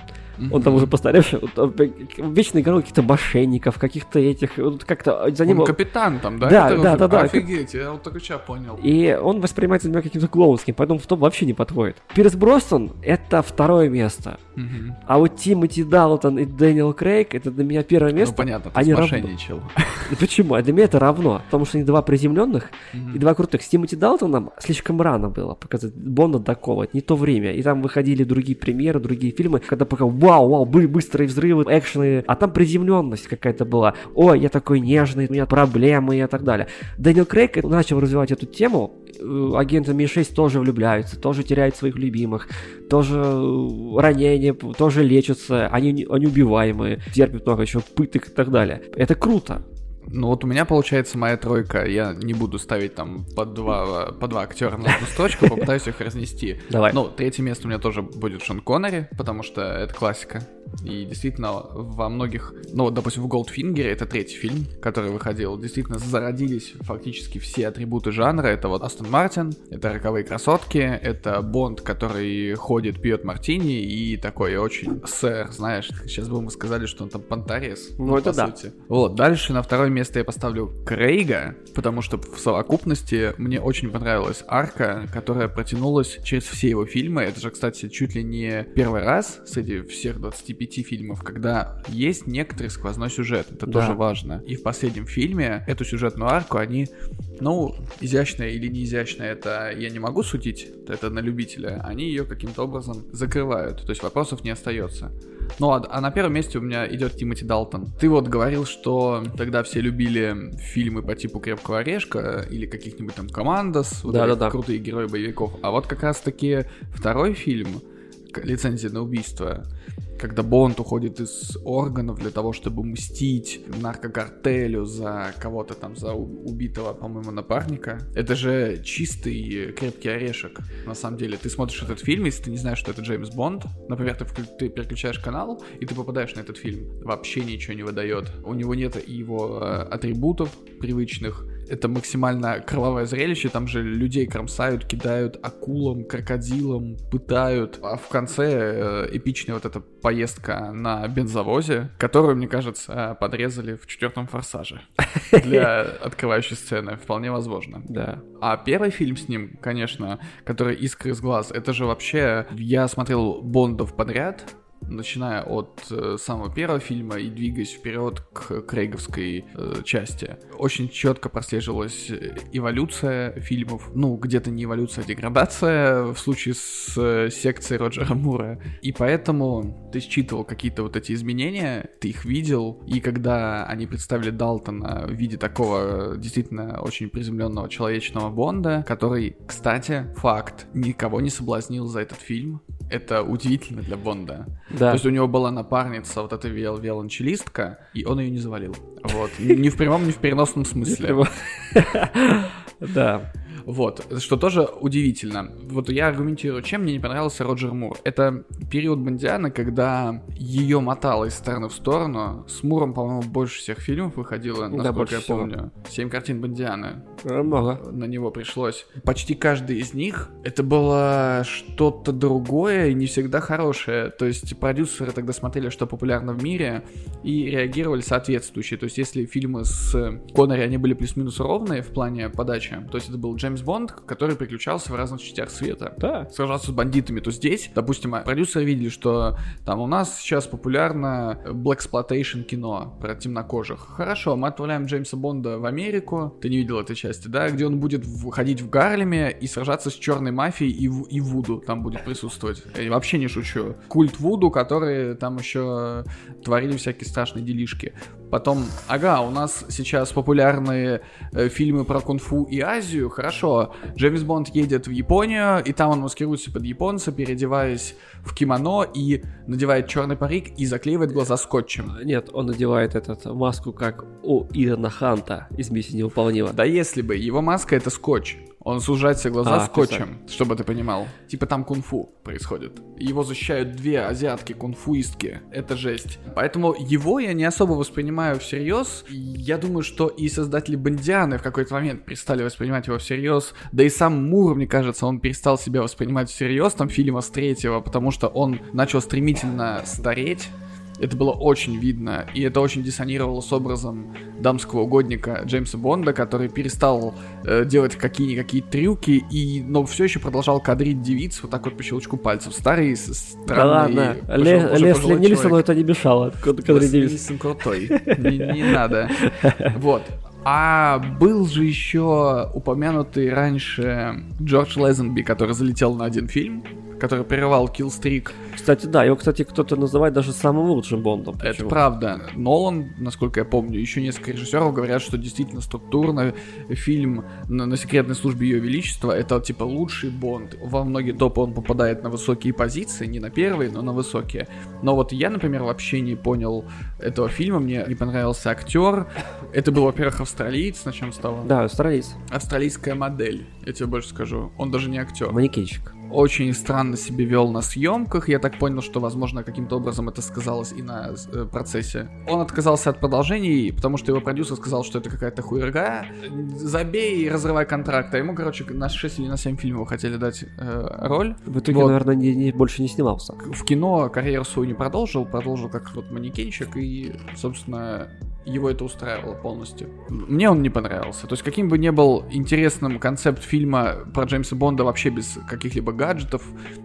он там уже постаревший, он, э, вечно играл каких-то мошенников, каких-то этих, вот как-то за ним... Он капитан там, да? Да, да, да, да. Офигеть, я вот только сейчас понял. И он воспринимается для меня каким-то клоунским, поэтому в том вообще не подходит. Пирс Бростон — это второе место. Мгм. А вот Тимоти Далтон и Дэниел Крейг — это для меня первое Ну, место. понятно, ты они равно. смошенничал. *laughs* Почему? А для меня это равно. Потому что они два приземленных Мгм. и два крутых. С Тимоти Далтоном слишком рано было показать Бонда такого. Это не то время. И там выходили другие премьеры, другие фильмы, когда пока вау, вау, бы- быстрые взрывы, экшены. А там приземленность какая-то была. Ой, я такой нежный, у меня проблемы и так далее. Дэниел Крейг начал развивать эту тему. Э, Агенты Ми-6 тоже влюбляются, тоже теряют своих любимых, тоже э, ранения, тоже лечатся, они, они убиваемые, терпят много еще пыток и так далее. Это круто. Ну вот у меня получается моя тройка. Я не буду ставить там по два, по два актера на одну строчку, попытаюсь их разнести. Давай. Ну, третье место у меня тоже будет Шон Коннери, потому что это классика. И действительно, во многих, ну, вот, допустим, в Голдфингере, это третий фильм, который выходил, действительно зародились фактически все атрибуты жанра. Это вот Астон Мартин, это роковые красотки, это Бонд, который ходит, пьет мартини и такой очень сэр, знаешь, сейчас бы мы сказали, что он там понтарес. Ну, это по да. сути. Вот, дальше на второе место я поставлю Крейга, потому что в совокупности мне очень понравилась арка, которая протянулась через все его фильмы. Это же, кстати, чуть ли не первый раз среди всех 25 фильмов, когда есть некоторый сквозной сюжет. Это Да. тоже важно. И в последнем фильме эту сюжетную арку они, ну, изящная или не изящная, это я не могу судить, это на любителя. Они ее каким-то образом закрывают. То есть вопросов не остается. Ну, а, а на первом месте у меня идет Тимоти Далтон. Ты вот говорил, что тогда все любили фильмы по типу Крепкого орешка или каких-нибудь там Командос, вот Да-да-да. этих крутые герои боевиков. А вот как раз-таки второй фильм «Лицензия на убийство», когда Бонд уходит из органов для того, чтобы мстить наркокартелю за кого-то там, за убитого, по-моему, напарника. Это же чистый крепкий орешек, на самом деле. Ты смотришь этот фильм, если ты не знаешь, что это Джеймс Бонд, например, ты, ты переключаешь канал, и ты попадаешь на этот фильм. Вообще ничего не выдает. У него нет его э, атрибутов привычных, это максимально кровавое зрелище, там же людей кромсают, кидают акулам, крокодилам, пытают. А в конце э, эпичная вот эта поездка на бензовозе, которую, мне кажется, подрезали в четвертом форсаже для *laughs* открывающей сцены. Вполне возможно. Да. А первый фильм с ним, конечно, который «Искры из глаз», это же вообще... Я смотрел Бондов подряд, начиная от э, самого первого фильма и двигаясь вперед к крейговской э, части. Очень четко прослеживалась э, эволюция фильмов. Ну, где-то не эволюция, а деградация в случае с э, секцией Роджера Мура. И поэтому ты считывал какие-то вот эти изменения, ты их видел, и когда они представили Далтона в виде такого э, действительно очень приземленного человечного Бонда, который, кстати, факт, никого не соблазнил за этот фильм. Это удивительно для Бонда. Да. То есть у него была напарница, вот эта виол- виолончелистка, и он ее не завалил. Вот. Ни в прямом, ни в переносном смысле. *laughs* Да. Вот, что тоже удивительно. Вот я аргументирую, чем мне не понравился Роджер Мур. Это период Бондиана, когда ее мотало из стороны в сторону. С Муром, по-моему, больше всех фильмов выходило, насколько больше я всего. помню. Семь картин Бондиана Много. на него пришлось. Почти каждый из них это было что-то другое и не всегда хорошее. То есть продюсеры тогда смотрели, что популярно в мире, и реагировали соответствующе. То есть если фильмы с Коннери, они были плюс-минус ровные в плане подачи, то есть это был Джеймс Бонд, который приключался в разных частях света Да. сражаться с бандитами, то здесь, допустим, продюсеры видели, что там у нас сейчас популярно blaxploitation кино про темнокожих. Хорошо, мы отправляем Джеймса Бонда в Америку, ты не видел этой части, да, где он будет ходить в Гарлеме и сражаться с черной мафией и, в- и Вуду там будет присутствовать. Я вообще не шучу. Культ Вуду, которые там еще творили всякие страшные делишки. Потом, ага, у нас сейчас популярные э, фильмы про кунг-фу и Азию. Хорошо, Джеймс Бонд едет в Японию, и там он маскируется под японца, переодеваясь в кимоно и надевает черный парик и заклеивает глаза скотчем. Нет, он надевает этот маску, как у Ирона Ханта из «Миссии невыполнима». Да если бы, его маска это скотч. Он сужает себе глаза А, скотчем, чтобы ты понимал. Типа там кунг-фу происходит. Его защищают две азиатки кунг-фуистки. Это жесть. Поэтому его я не особо воспринимаю всерьез. Я думаю, что и создатели Бондианы в какой-то момент перестали воспринимать его всерьез. Да и сам Мур, мне кажется, он перестал себя воспринимать всерьез там фильма с третьего, потому что он начал стремительно стареть. Это было очень видно, и это очень диссонировало с образом дамского угодника Джеймса Бонда, который перестал э, делать какие-никакие трюки, и, но все еще продолжал кадрить девиц вот так вот по щелчку пальцев. Старый, странный... Да ладно, пожилой- Ле- пожилой Лесли. Нильсону это не мешало. Кад- Кадры Лесли Дэвис. Нильсон крутой. Не, не надо. Вот. А был же еще упомянутый раньше Джордж Лезенби, который залетел на один фильм, который прерывал киллстрик. Кстати, да, его, кстати, кто-то называет даже самым лучшим Бондом. Это Почему? правда. Нолан, насколько я помню, еще несколько режиссеров говорят, что действительно структурно фильм на, на секретной службе Ее Величества это типа лучший Бонд. Во многие топы он попадает на высокие позиции, не на первые, но на высокие. Но вот я, например, вообще не понял этого фильма, мне не понравился актер. Это был, во-первых, австралиец, на чем стало. Да, австралиец. Австралийская модель, я тебе больше скажу. Он даже не актер Манекенщик. очень странно себя вел на съемках. Я так понял, что, возможно, каким-то образом это сказалось и на э, процессе. Он отказался от продолжений, потому что его продюсер сказал, что это какая-то хуерга. Забей и разрывай контракт. А ему, короче, на 6 или на 7 фильмов хотели дать э, роль. В итоге, Вот. наверное, не- не- больше не снимался. В кино карьеру свою не продолжил, продолжил как вот манекенщик, и, собственно, его это устраивало полностью. Мне он не понравился. То есть, каким бы ни был интересным концепт фильма про Джеймса Бонда вообще без каких-либо гаджетов,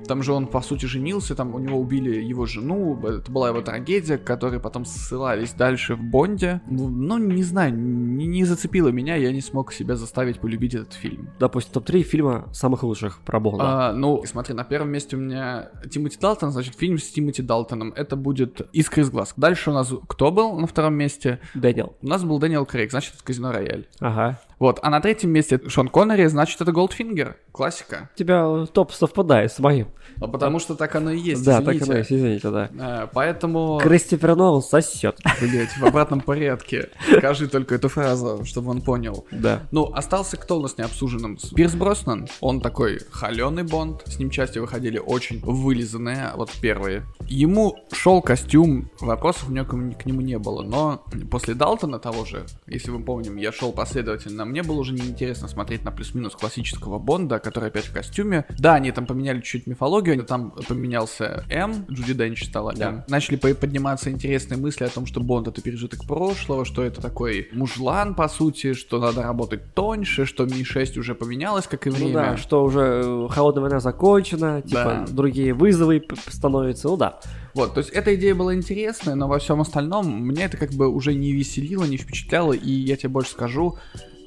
там же он, по сути, женился, там у него убили его жену, это была его трагедия, к которой потом ссылались дальше в Бонде. Ну, не знаю, не, не зацепило меня, я не смог себя заставить полюбить этот фильм. Допустим, топ-3 фильма самых лучших про Бонда. А, ну, смотри, на первом месте у меня Тимоти Далтон, значит, фильм с Тимоти Далтоном. Это будет «Искры из глаз». Дальше у нас кто был на втором месте? Дэниел. У нас был Дэниел Крейг, значит, это «Казино Рояль». Ага. Вот, а на третьем месте Шон Коннери, значит, это «Голдфингер». Классика. У тебя топ совпадает с моим. А потому что так оно и есть, да, извините. так оно есть, извините, да. Э, Поэтому, Кристофер Нолан сосет. блять, в обратном порядке. Скажи только эту фразу, чтобы он понял. Да. Ну, остался кто у нас необсуженным? Пирс Броснан. Он такой холеный Бонд. С ним части выходили очень вылизанные, вот первые. Ему шел костюм, вопросов у него к нему- не было. Но после Далтона того же, если мы помним, я шел последовательно, мне было уже неинтересно смотреть на плюс-минус классического Бонда, который опять в костюме. Да, они там поменяли чуть мифологию, там поменялся М, Джуди Денч стала Да. М. Начали по- подниматься интересные мысли о том, что Бонд это пережиток прошлого, что это такой мужлан, по сути, что надо работать тоньше, что Ми-6 уже поменялось, как и Ну время. да, что уже э, холодная война закончена, типа Да. другие вызовы становятся. Ну да. Вот, то есть эта идея была интересная, но во всем остальном мне это как бы уже не веселило, не впечатляло, и я тебе больше скажу,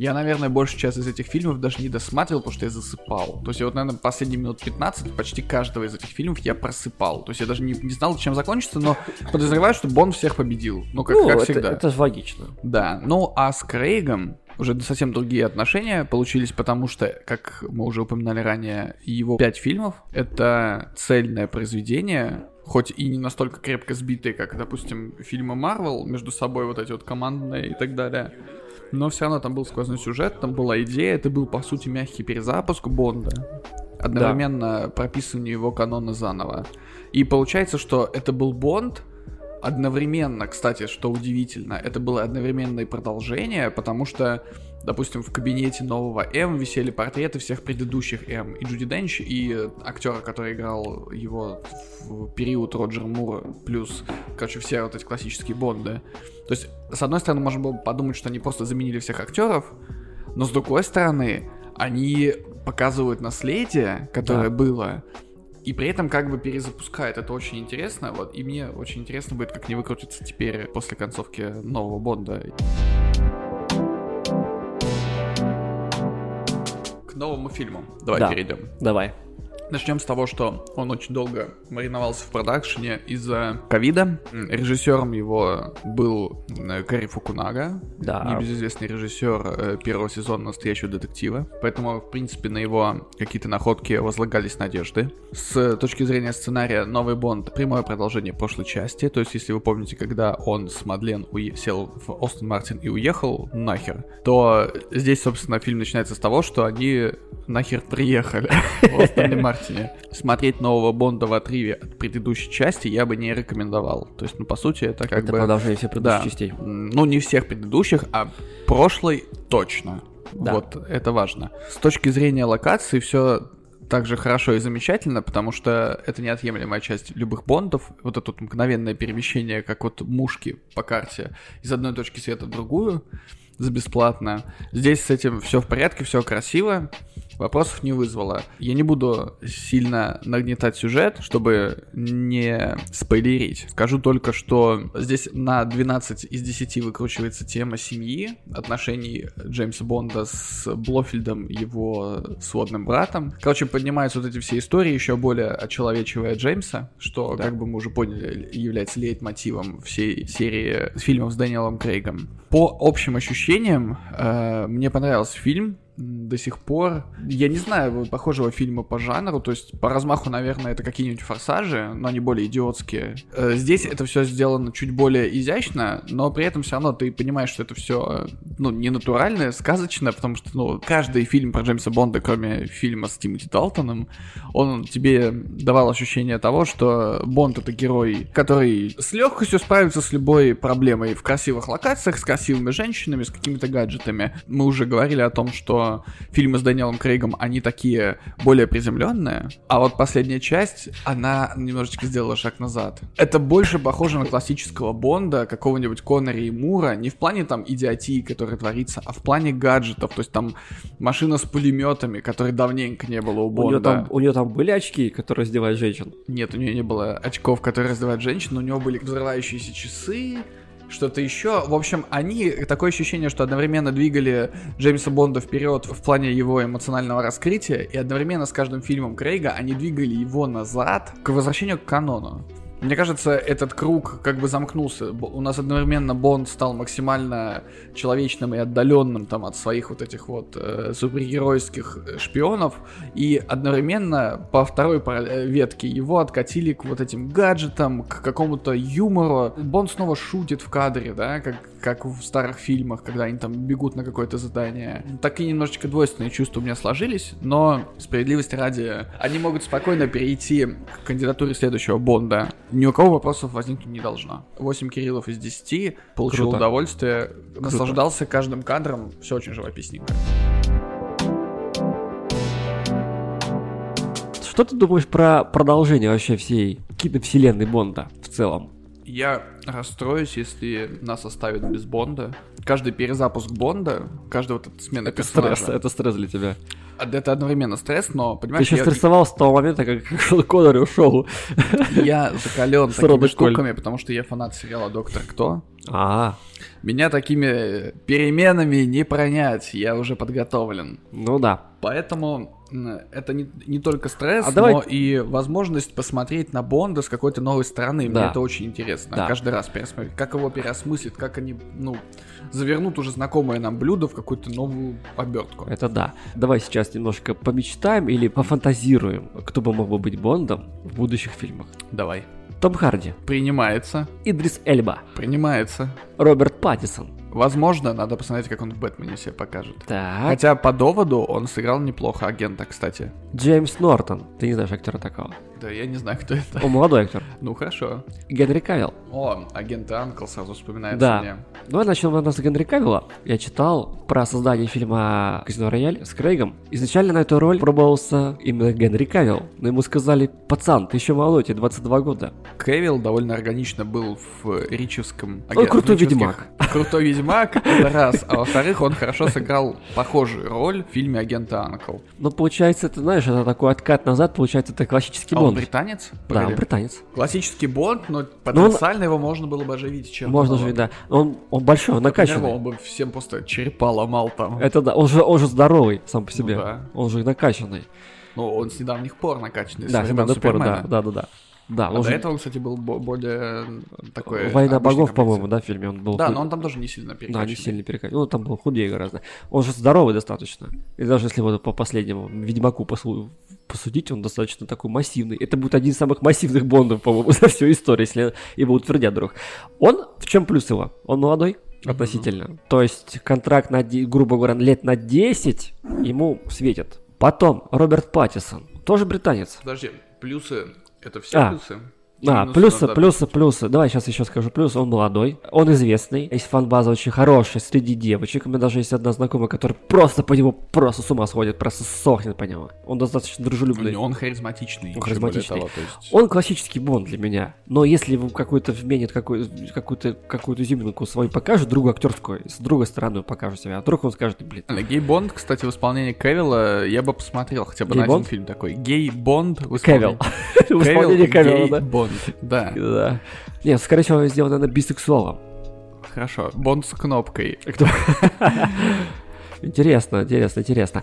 я, наверное, большую часть из этих фильмов даже не досматривал, потому что я засыпал. То есть я вот, наверное, последние минут 15 почти каждого из этих фильмов я просыпал. То есть я даже не, не знал, чем закончится, но подозреваю, что Бон всех победил. Ну, как, ну, как это, всегда. это же логично. Да, ну а с Крейгом уже совсем другие отношения получились, потому что, как мы уже упоминали ранее, его пять фильмов — это цельное произведение, хоть и не настолько крепко сбитые, как, допустим, фильмы Марвел, между собой вот эти вот командные и так далее. Но все равно там был сквозной сюжет, там была идея, это был, по сути, мягкий перезапуск Бонда. Одновременно прописывание его канона заново. И получается, что это был Бонд, одновременно, кстати, что удивительно, это было одновременное продолжение, потому что, допустим, в кабинете нового М висели портреты всех предыдущих М. И Джуди Денч, и актера, который играл его в период Роджер Мура, плюс, короче, все вот эти классические Бонды. То есть, с одной стороны, можно было подумать, что они просто заменили всех актеров, но с другой стороны, они показывают наследие, которое Да. было, и при этом как бы перезапускает. Это очень интересно. Вот, и мне очень интересно будет, как не выкрутиться теперь после концовки нового Бонда. Новому фильму. Давай Да. перейдем. Давай. Начнем с того, что он очень долго мариновался в продакшене из-за ковида. Режиссером его был Кари Фукунага, Да. небезызвестный режиссер э, первого сезона «Настоящего детектива». Поэтому, в принципе, на его какие-то находки возлагались надежды. С точки зрения сценария, «Новый Бонд» — прямое продолжение прошлой части. То есть, если вы помните, когда он с Мадлен уе- сел в Остон Мартин и уехал нахер, то здесь, собственно, фильм начинается с того, что они нахер приехали *laughs* в Остоне Мартине. Смотреть нового Бонда в отрыве от предыдущей части я бы не рекомендовал. То есть, ну, по сути, это как Это бы... продолжение всех предыдущих Да. частей. Ну, не всех предыдущих, а прошлой точно. Да. Вот, это важно. С точки зрения локации все так же хорошо и замечательно, потому что это неотъемлемая часть любых бондов. Вот это вот мгновенное перемещение, как вот мушки по карте из одной точки света в другую за бесплатно. Здесь с этим все в порядке, все красиво. Вопросов не вызвало. Я не буду сильно нагнетать сюжет, чтобы не спойлерить. Скажу только, что здесь на 12 из 10 выкручивается тема семьи, отношений Джеймса Бонда с Блофельдом, его сводным братом. Короче, поднимаются вот эти все истории, еще более очеловечивая Джеймса, что, Да. как бы мы уже поняли, является лейтмотивом всей серии фильмов с Дэниелом Крейгом. По общим ощущениям, э, мне понравился фильм до сих пор. Я не знаю похожего фильма по жанру, то есть по размаху, наверное, это какие-нибудь форсажи, но они более идиотские. Э, Здесь это все сделано чуть более изящно, но при этом все равно ты понимаешь, что это все, ну, не натуральное, сказочное, потому что, ну, каждый фильм про Джеймса Бонда, кроме фильма с Тимоти Далтоном, он тебе давал ощущение того, что Бонд это герой, который с легкостью справится с любой проблемой в красивых локациях, с красивыми женщинами, с какими-то гаджетами. Мы уже говорили о том, что фильмы с Дэниелом Крейгом, они такие более приземленные, а вот последняя часть, она немножечко сделала шаг назад. Это больше похоже на классического Бонда, какого-нибудь Коннери и Мура, не в плане там идиотии, которая творится, а в плане гаджетов, то есть там машина с пулеметами, которой давненько не было у У Бонда. нее, там, у нее там были очки, которые раздевают женщин. Нет, у нее не было очков, которые раздавают женщин, у него были взрывающиеся часы, что-то еще. В общем, они такое ощущение, что одновременно двигали Джеймса Бонда вперед в плане его эмоционального раскрытия, и одновременно с каждым фильмом Крейга они двигали его назад к возвращению к канону. Мне кажется, этот круг как бы замкнулся. У нас одновременно Бонд стал максимально человечным и отдаленным там от своих вот этих вот э, супергеройских э, шпионов, и одновременно по второй э, ветке его откатили к вот этим гаджетам, к какому-то юмору. Бонд снова шутит в кадре, да, как, как в старых фильмах, когда они там бегут на какое-то задание. Такие немножечко двойственные чувства у меня сложились, но справедливости ради, они могут спокойно перейти к кандидатуре следующего Бонда. Ни у кого вопросов возникнуть не должно. 8 Кириллов из 10, получил Круто. удовольствие, наслаждался каждым кадром, все очень живописненько. Что ты думаешь про продолжение вообще всей киновселенной Бонда в целом? Я расстроюсь, если нас оставят без Бонда. Каждый перезапуск Бонда, каждая вот эта смена Это персонажа, стресс, это стресс для тебя. а, это одновременно стресс, но, Ты понимаешь, еще я, стрессовал с того момента, как *laughs* Шон Коннери ушел. я закален С такими штуками, потому что я фанат сериала «Доктор Кто». А, Меня такими переменами не пронять, я уже подготовлен. ну да. Поэтому это не, не только стресс, А давай- но и возможность посмотреть на Бонда с какой-то новой стороны. Мне Да. это очень интересно. Да. Каждый раз пересмотреть, как его переосмыслят, как они, ну, завернут уже знакомое нам блюдо в какую-то новую обертку. Это да. Давай сейчас немножко помечтаем или пофантазируем, кто бы мог бы быть Бондом в будущих фильмах. Давай. Том Харди, Принимается. Идрис Эльба, Принимается. Роберт Паттисон. Возможно, надо посмотреть, как он в Бэтмене себя покажет. Так, Хотя по доводу он сыграл неплохо агента, кстати. Джеймс Нортон. Ты не знаешь актера такого. Да, я не знаю, кто это. Он молодой актер. Ну хорошо. Генри Кавилл. О, агент Анкл сразу вспоминается Да. мне. Давай начнем наверное, с Генри Кавилла. Я читал про создание фильма «Казино Рояль» с Крейгом. Изначально на эту роль пробовался именно Генри Кавилл. Но ему сказали, пацан, ты еще молодой, тебе 22 года. Кевилл довольно органично был в Ричевском... Он крутой ведьмак. Крутой ведьмак, *laughs* это раз. А во-вторых, он хорошо сыграл похожую роль в фильме агента Анкл. Но получается, ты знаешь, это такой откат назад, получается, это классический А он британец? Да, Погоди. он британец. Классический Бонд, но потенциально его можно было бы оживить чем Можно же, да. Он, он большой, он накачанный. Он бы всем просто черепа ломал там. Это да, он же, он же здоровый сам по себе. Ну да. Он же накачанный. Ну, он с недавних пор накачанный. с Да, времен всегда напор, да, да, да, да. Да, А он до этого, кстати, был бо- более такой... Война богов, по-моему, да, в фильме он был. Да, худ- но он там тоже не сильно Да, перекачанный. не сильно перекачан. Ну, там был худее гораздо. Он же здоровый достаточно. И даже если вот по последнему Ведьмаку посу- посудить, он достаточно такой массивный. Это будет один из самых массивных Бондов, по-моему, *laughs* за всю историю, если его утвердят вдруг. Он, в чем плюс его? Он молодой относительно. То есть контракт, на, грубо говоря, лет на 10 ему светит. Потом Роберт Паттисон, тоже британец. Подожди, плюсы... Это все А. плюсы? А, Минусы плюсы, надо- плюсы, плюсы. Давай сейчас еще скажу плюсы. Он молодой, он известный. Есть фан-база очень хорошая среди девочек. У меня даже есть одна знакомая, которая просто по нему просто с ума сходит, просто сохнет по нему. Он достаточно дружелюбный. Он харизматичный. Он харизматичный. того, то есть- Он классический Бонд для меня. Но если ему какой-то вменит какой, какую-то какую-то изюминку свою покажет, другую актерскую, с другой стороны покажет себя, а вдруг он скажет, блин, Э, Гей-Бонд, кстати, в исполнении Кевилла я бы посмотрел хотя бы на Гей-Бонд? один фильм такой. Гей-Бонд в исполнении... Кевилл. *laughs* В исполнении Кевилла, да? Гей-Бонд, *laughs* да. Да. Нет, скорее всего, сделано на бисексуалом. Хорошо. Бонд с кнопкой. Кто? *laughs* Интересно, интересно, интересно.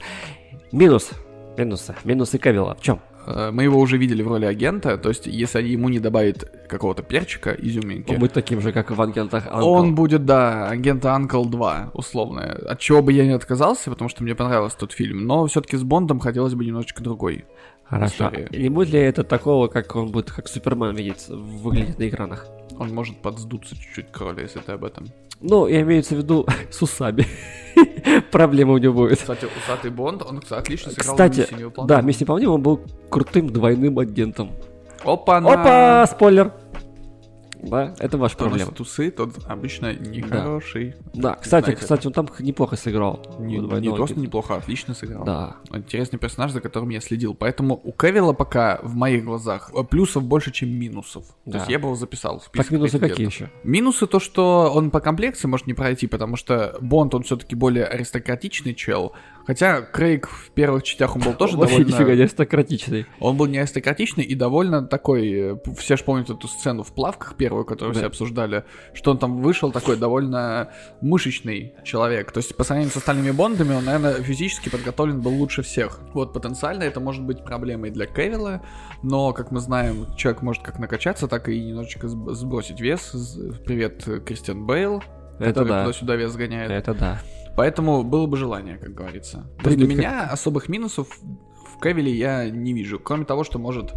Минус. Минусы. Минусы Кавилла. В чем? Э, Мы его уже видели в роли агента, то есть если ему не добавить какого-то перчика, изюминки, Он будет таким же, как в агентах Uncle. он будет, да, агента Анкл 2, условно. От чего бы я не отказался, потому что мне понравился тот фильм, но все-таки с Бондом хотелось бы немножечко другой. Хорошо. истории. Не будет ли это такого, как он будет, как Супермен видеть, выглядит на экранах? Он может подсдуться чуть-чуть к роли, если ты об этом. Ну, я имеется в виду *laughs* с усами. *laughs* Проблема у него будет. Кстати, усатый Бонд, он отлично сыграл Кстати, в «Миссии невыполнима». да, Миссия невыполнима, он был крутым двойным агентом. Опа, Опа, спойлер. Да, это ваша Кто проблема. носит усы, тот обычно нехороший. Да, кстати, Знаете. кстати, он там неплохо сыграл. Не, не то, агента. неплохо, а отлично сыграл. Да. Интересный персонаж, за которым я следил. Поэтому у Кевилла пока в моих глазах э, плюсов больше, чем минусов. То Да. есть я бы его записал в список Так минусы какие еще? Минусы то, что он по комплекции может не пройти, потому что Бонд, он все-таки более аристократичный чел. Хотя Крейг в первых частях он был тоже довольно... нифига не аристократичный. Он был не аристократичный и довольно такой... э, Все же помнят эту сцену в плавках первую, которую Да. все обсуждали, что он там вышел такой довольно мышечный человек. То есть по сравнению с остальными Бондами он, наверное, физически подготовлен был лучше всех. Вот потенциально это может быть проблемой для Кевилла, но, как мы знаем, человек может как накачаться, так и немножечко сб- сбросить вес. Привет, э, Кристиан Бейл, Это который да. туда-сюда вес гоняет. Это да. Поэтому было бы желание, как говорится. То есть для меня особых минусов в Кевиле я не вижу. Кроме того, что может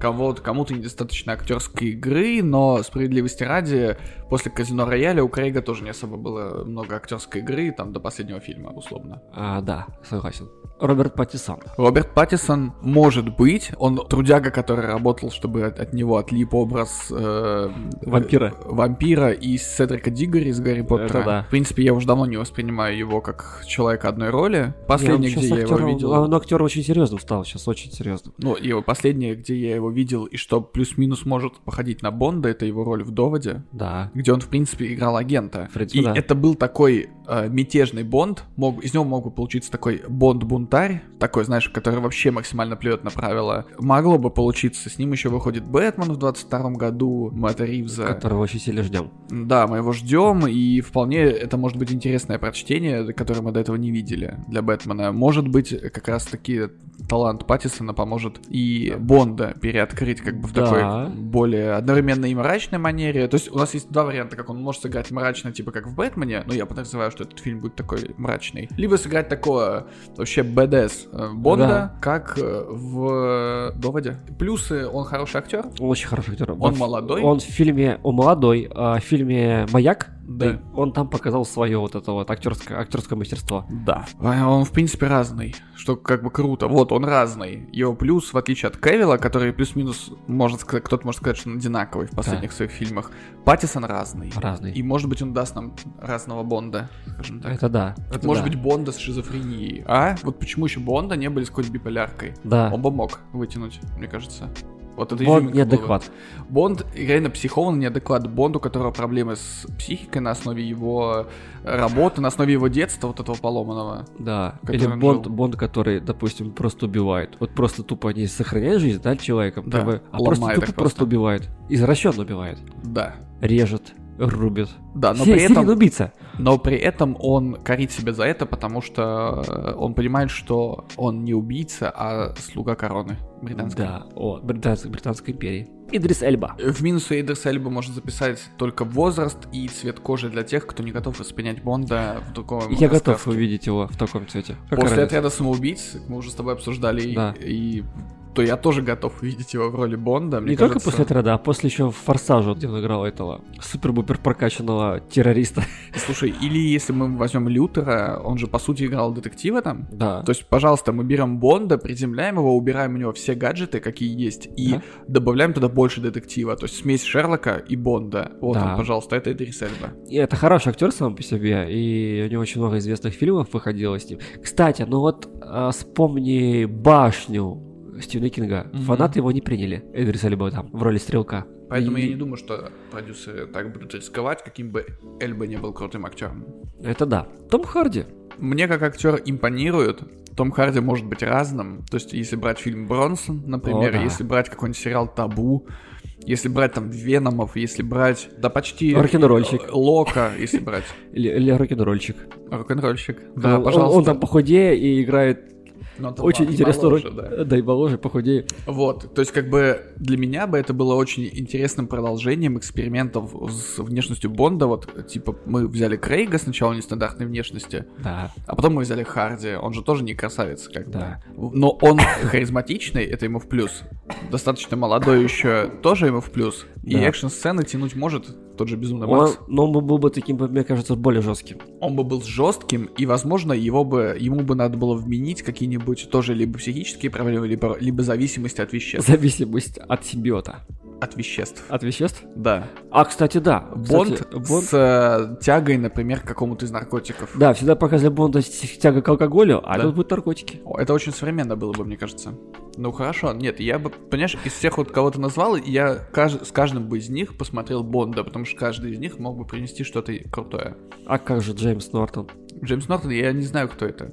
кого-то, кому-то недостаточно актерской игры, но справедливости ради, после Казино Рояля у Крейга тоже не особо было много актерской игры, там до последнего фильма, условно. А, да, согласен. Роберт Паттисон. Роберт Паттисон может быть, он трудяга, который работал, чтобы от, от него отлип образ э, Вампира. э, вампира и Седрика Диггори из Гарри Поттера. да. В принципе, я уже давно не воспринимаю его как человека одной роли. Он где я его актёром- видел... Он актер очень серьезным стал, сейчас очень серьезным. Ну, его последнее, где я его видел, и что плюс-минус может походить на Бонда, это его роль в «Доводе», Да. Где он, в принципе, играл агента. Принципе, и да. это был такой э, мятежный Бонд, мог, из него мог бы получиться такой Бонд-бунтарь, такой, знаешь, который вообще максимально плюет на правила. Могло бы получиться. С ним еще выходит Бэтмен в 22 году, Мэтта Ривза. Которого очень сильно ждем. Да, мы его ждем, и вполне это может быть интересное прочтение, которое мы до этого не видели для Бэтмена. Может быть, как раз-таки талант Паттисона поможет и Бонда переоткрыть как бы в Да. такой более одновременно и мрачной манере. То есть у нас есть два варианта, как он может сыграть мрачно, типа как в Бэтмене, но я подозреваю, что этот фильм будет такой мрачный. Либо сыграть такого вообще БДС э, Бонда, Да. как э, в Доводе. Плюсы, он хороший актер, Он очень хороший актер. он в- молодой. Он в фильме, он молодой, а в фильме «Маяк», Да. он там показал свое вот это вот актерское, актерское мастерство. Да. А Он, в принципе, разный, что как бы круто. Вот, он разный. Его плюс, в отличие от Кевилла, который плюс-минус, может сказать, кто-то может сказать, что он одинаковый в последних своих фильмах, Паттисон разный. Разный. И, может быть, он даст нам разного Бонда, скажем так. Это да. это может да. быть, Бонда с шизофренией. А? Вот почему еще Бонда не были с какой-то биполяркой? Да. Он бы мог вытянуть, мне кажется. Вот это Бонд неадекват. была. Бонд реально психованный неадекват. Бонд, у которого проблемы с психикой на основе его работы, на основе его детства, вот этого поломанного. Да. Или он Бонд, жил. Бонд, который, допустим, просто убивает. Вот просто тупо не сохраняет жизнь, да, человека, Да, бы, а просто тупо просто. просто убивает. Извращенно убивает. Да. Режет, рубит. Да, но Се- при этом, убийца. Но при этом он корит себя за это, потому что э, он понимает, что он не убийца, а слуга короны британской. Да, о, британской, британской империи. Идрис Эльба. В минусы Эйдерса Эльба можно записать только возраст и цвет кожи для тех, кто не готов воспринять Бонда в таком Я готов раскраске. увидеть его в таком цвете. Какая После разница? отряда самоубийц, мы уже с тобой обсуждали, и- Да. и, то я тоже готов увидеть его в роли Бонда. Мне Не только кажется- после отряда, а после еще в Форсаже, где он играл этого супер-бупер прокачанного террориста. *laughs* Слушай, или если мы возьмем Лютера, он же по сути играл детектива там. Да. То есть, пожалуйста, мы берем Бонда, приземляем его, убираем у него все гаджеты, какие есть, и Да. добавляем туда больше детектива. То есть смесь Шерлока и Бонда. Вот Да. он, пожалуйста, это Идрис Эльба. И это хороший актер сам по себе, и у него очень много известных фильмов выходило с ним. Кстати, ну вот а, вспомни башню Стивена Кинга. Мгм. Фанаты его не приняли. Эдриса Эльба там в роли стрелка. Поэтому И- я не думаю, что продюсеры так будут рисковать, каким бы Эльба не был крутым актером. Это да. Том Харди. Мне как актер импонирует. Том Харди может быть разным. То есть, если брать фильм Бронсон, например, О, да. если брать какой-нибудь сериал Табу, если брать там Веномов, если брать, да почти... Рок-н-ролльщик. э, Лока, если брать. Или, рок-н-ролльщик. Рок-н-ролльщик. Да, пожалуйста. он там похудее и играет Но там очень интересную роль. моложе, да. Да. и моложе, похудее. Вот, то есть как бы для меня бы это было очень интересным продолжением экспериментов с внешностью Бонда. Вот, типа, мы взяли Крейга сначала нестандартной внешности, Да. а потом мы взяли Харди. Он же тоже не красавец, как Да. бы. Но он *coughs* харизматичный, это ему в плюс. Достаточно молодой еще, тоже ему в плюс. И Да. экшн-сцены тянуть может тот же Безумный Он, Макс. но он бы был бы таким, мне кажется, более жестким. Он бы был жестким, и, возможно, его бы, ему бы надо было вменить какие-нибудь тоже либо психические проблемы, либо, либо зависимости от веществ. Зависимость от симбиота. От веществ. От веществ? Да. А, кстати, да. Бонд, Кстати, Бонд- с э, тягой, например, к какому-то из наркотиков. Да, всегда показывали Бонда с тяга к алкоголю, а Да. тут будут наркотики. О, Это очень современно было бы, мне кажется. Ну хорошо, нет, я бы, понимаешь, из всех вот кого ты назвал, я каж- с каждым бы из них посмотрел Бонда, потому что каждый из них мог бы принести что-то крутое. А как же Джеймс Нортон? Джеймс Нортон, я не знаю, кто это.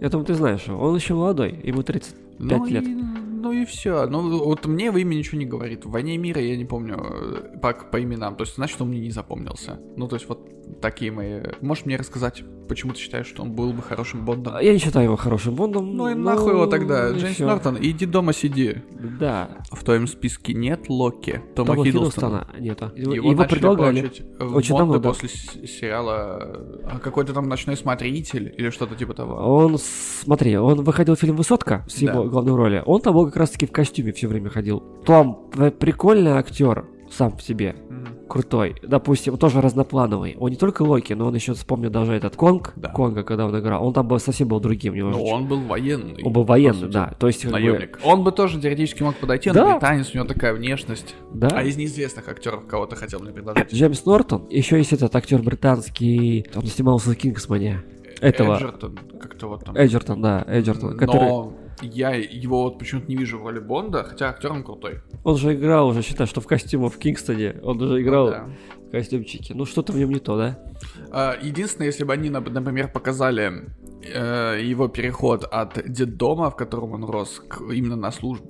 Я думаю, ты знаешь его. Он еще молодой, ему 35 ну, лет. И, ну и все. Ну вот мне имя ничего не говорит. В «Войне и мире» я не помню э, по, по именам. То есть, значит, он мне не запомнился. Ну, то есть, вот такие мои... Можешь мне рассказать, почему ты считаешь, что он был бы хорошим Бондом? Я не считаю его хорошим Бондом. Ну и нахуй его тогда. Джеймс всё. Нортон, иди дома сиди. Да. В твоем списке нет Локи, Тома, Тома Хиддлстона. Хиддлстона нету. Его, Его, его предлагали. в Очень Бонда давно, да. после с- сериала а, какой-то там ночной смотритель или что-то типа того. Он, смотри, он выходил в фильм «Высотка» с Да. его главной роли. Он там был как раз-таки в костюме все время ходил. Том п- прикольный актер сам в себе. Крутой. Допустим, тоже разноплановый. Он не только Локи, но он еще вспомнил даже этот Конг. Да. Конга, когда он играл. Он там был совсем был другим Ну, немножечко. он был военный. Он был военный, да. То есть, как бы, Наемник. Он бы тоже теоретически мог подойти, Да. британец, у него такая внешность. да. А из неизвестных актеров кого ты хотел мне предложить? Джеймс Нортон, еще есть этот актер британский, он снимался в Кингсмане. Этого. Эджертон, как-то вот там. Эджертон, да, Эджертон, который... Я его вот почему-то не вижу в роли Бонда, хотя актер он крутой. Он же играл уже, считай, что в костюмах в Кингстоне. Он уже играл Ну да. в костюмчике. Ну, что-то в нем не то, да? А, Единственное, если бы они, нап- например, показали э, его переход от детдома, в котором он рос, к- именно на службу.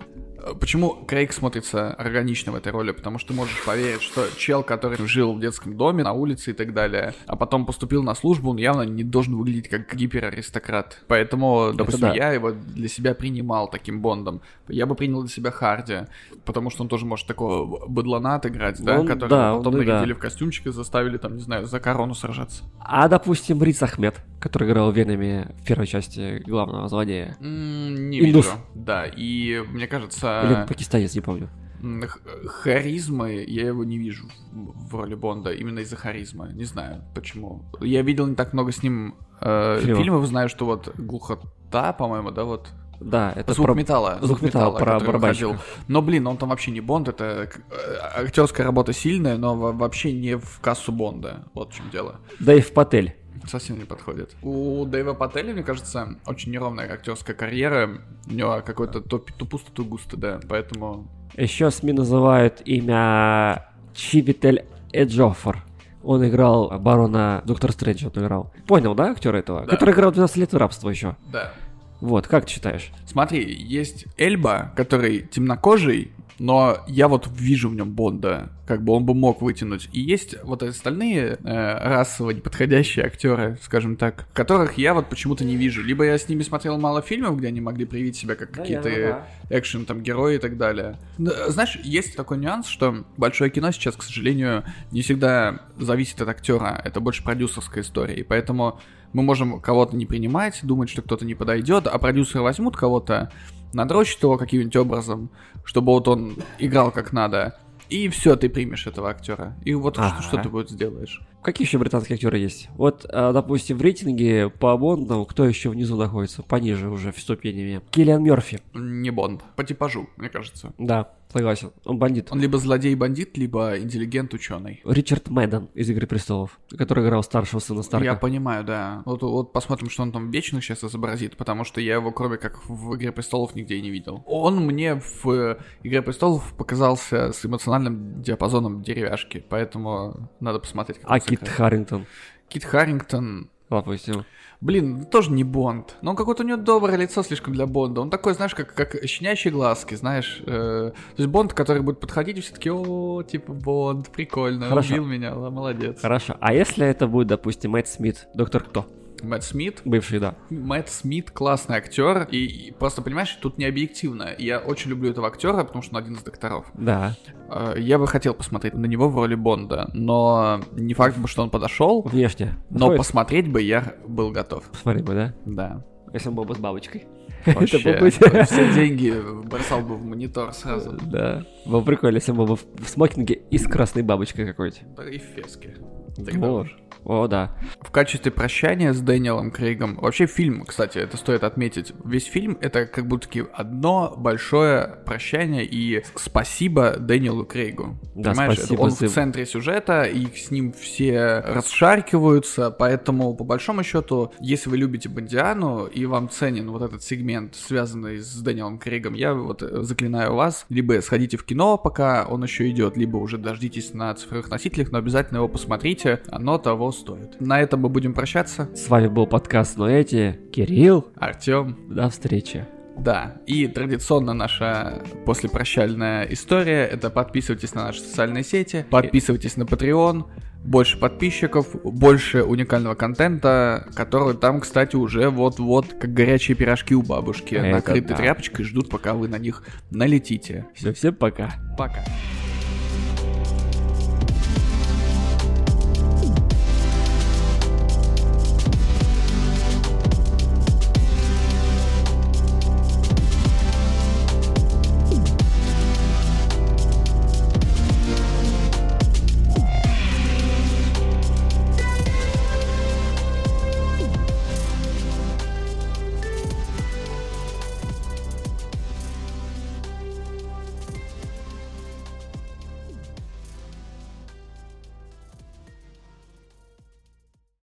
Почему Крейг смотрится органично в этой роли? Потому что можешь поверить, что чел, который жил в детском доме, на улице и так далее, а потом поступил на службу, он явно не должен выглядеть как гипераристократ. Поэтому, допустим, да. я его для себя принимал таким Бондом. Я бы принял для себя Харди, потому что он тоже может такого быдлана отыграть, да, Он- который да, потом он и да. нарядили в костюмчик и заставили там, не знаю, за корону сражаться. А, допустим, Риц Ахмед, который играл в Веноме в первой части главного злодея. М, Не Индус. вижу. Да, и мне кажется, Или пакистанец, не помню. харизмы я его не вижу в в роли Бонда, именно из-за харизмы. Не знаю, почему. Я видел не так много с ним э, Фильмов. фильмов, знаю, что вот глухота, по-моему, да, вот. Да, это звук про- металла. звук металла, про который барабанщика. Но, блин, он там вообще не Бонд, это э, актерская работа сильная, но во- вообще не в кассу Бонда. Вот в чем дело. Дэйв Патель. Совсем не подходит. У Дэйва Пателя, мне кажется, очень неровная актерская карьера. У него какой-то то, то пусто, то густо, да. Поэтому Еще СМИ называют имя Чивитель Эджофор. Он играл барона Доктор Стрэндж, он играл. Понял, да, актер этого? Да. Который играл 12 лет в рабство еще. да. Вот, как ты считаешь? Смотри, есть Эльба, который темнокожий, но я вот вижу в нем Бонда, как бы он бы мог вытянуть. И есть вот остальные э, расово неподходящие актеры, скажем так, которых я вот почему-то не вижу. Либо я с ними смотрел мало фильмов, где они могли проявить себя как какие-то экшен там герои и так далее. Да, Знаешь, есть такой нюанс, что большое кино сейчас, к сожалению, не всегда зависит от актера. Это больше продюсерская история. И поэтому мы можем кого-то не принимать, думать, что кто-то не подойдет, а продюсеры возьмут кого-то, надрочат его каким-нибудь образом, чтобы вот он играл как надо. И все, ты примешь этого актера. И вот что- Ага. что, ты вот сделаешь? Какие еще британские актеры есть? Вот, а, допустим, в рейтинге по Бондам, кто еще внизу находится? Пониже уже в ступенями. Киллиан Мерфи. Не Бонд. По типажу, мне кажется. Да, согласен. Он бандит. Он либо злодей-бандит, либо интеллигент-ученый. Ричард Мэдден из «Игры престолов», который играл старшего сына Старка. Я понимаю, да. Вот, вот посмотрим, что он там вечных сейчас изобразит, потому что я его, кроме как в «Игре престолов», нигде и не видел. Он мне в э, «Игре престолов» показался с эмоциональным диапазоном деревяшки, поэтому надо посмотреть, как А Кит. Харрингтон, Кит Харрингтон... допустим. Блин, тоже не Бонд. Но какое-то у него доброе лицо слишком для Бонда. Он такой, знаешь, как, как щенячьи глазки, знаешь. э, то есть Бонд, который будет подходить, и все таки о, типа, Бонд, прикольно, Хорошо. убил меня, молодец. Хорошо. А если это будет, допустим, Мэтт Смит, доктор кто? Мэтт Смит, Бывший, да. Мэтт Смит классный актер, и, и просто понимаешь, тут не объективно. Я очень люблю этого актера, потому что он один из докторов. Да. Э, Я бы хотел посмотреть на него в роли Бонда, но не факт бы, что он подошел. Внешне. Но Подходит? посмотреть бы я был готов. Посмотри бы, да? Да. Если он был бы с бабочкой. *laughs* Вообще, был бы- все деньги бросал бы в монитор сразу. Да. Было прикольно, если он был бы в смокинге и с красной бабочкой какой-то. И в феске. Тогда О, уж. О, да. В качестве прощания с Дэниелом Крейгом, вообще фильм, кстати, это стоит отметить, весь фильм это как будто одно большое прощание и спасибо Дэниелу Крейгу. Да, Понимаешь, спасибо он за- в центре сюжета, и с ним все расшаркиваются, поэтому, по большому счету, если вы любите Бондиану и вам ценен вот этот сегмент, связанный с Дэниелом Крейгом, я вот э, заклинаю вас, либо сходите в кино, пока он еще идет, либо уже дождитесь на цифровых носителях, но обязательно его посмотрите, оно того стоит. На этом мы будем прощаться. С вами был подкаст «Но эти». Кирилл. Артем, До встречи. да, и традиционно наша послепрощальная история — это подписывайтесь на наши социальные сети, подписывайтесь на Patreon, больше подписчиков, больше уникального контента, который там, кстати, уже вот-вот, как горячие пирожки у бабушки, Это накрыты да. тряпочкой, ждут, пока вы на них налетите. Все, всем пока. Пока.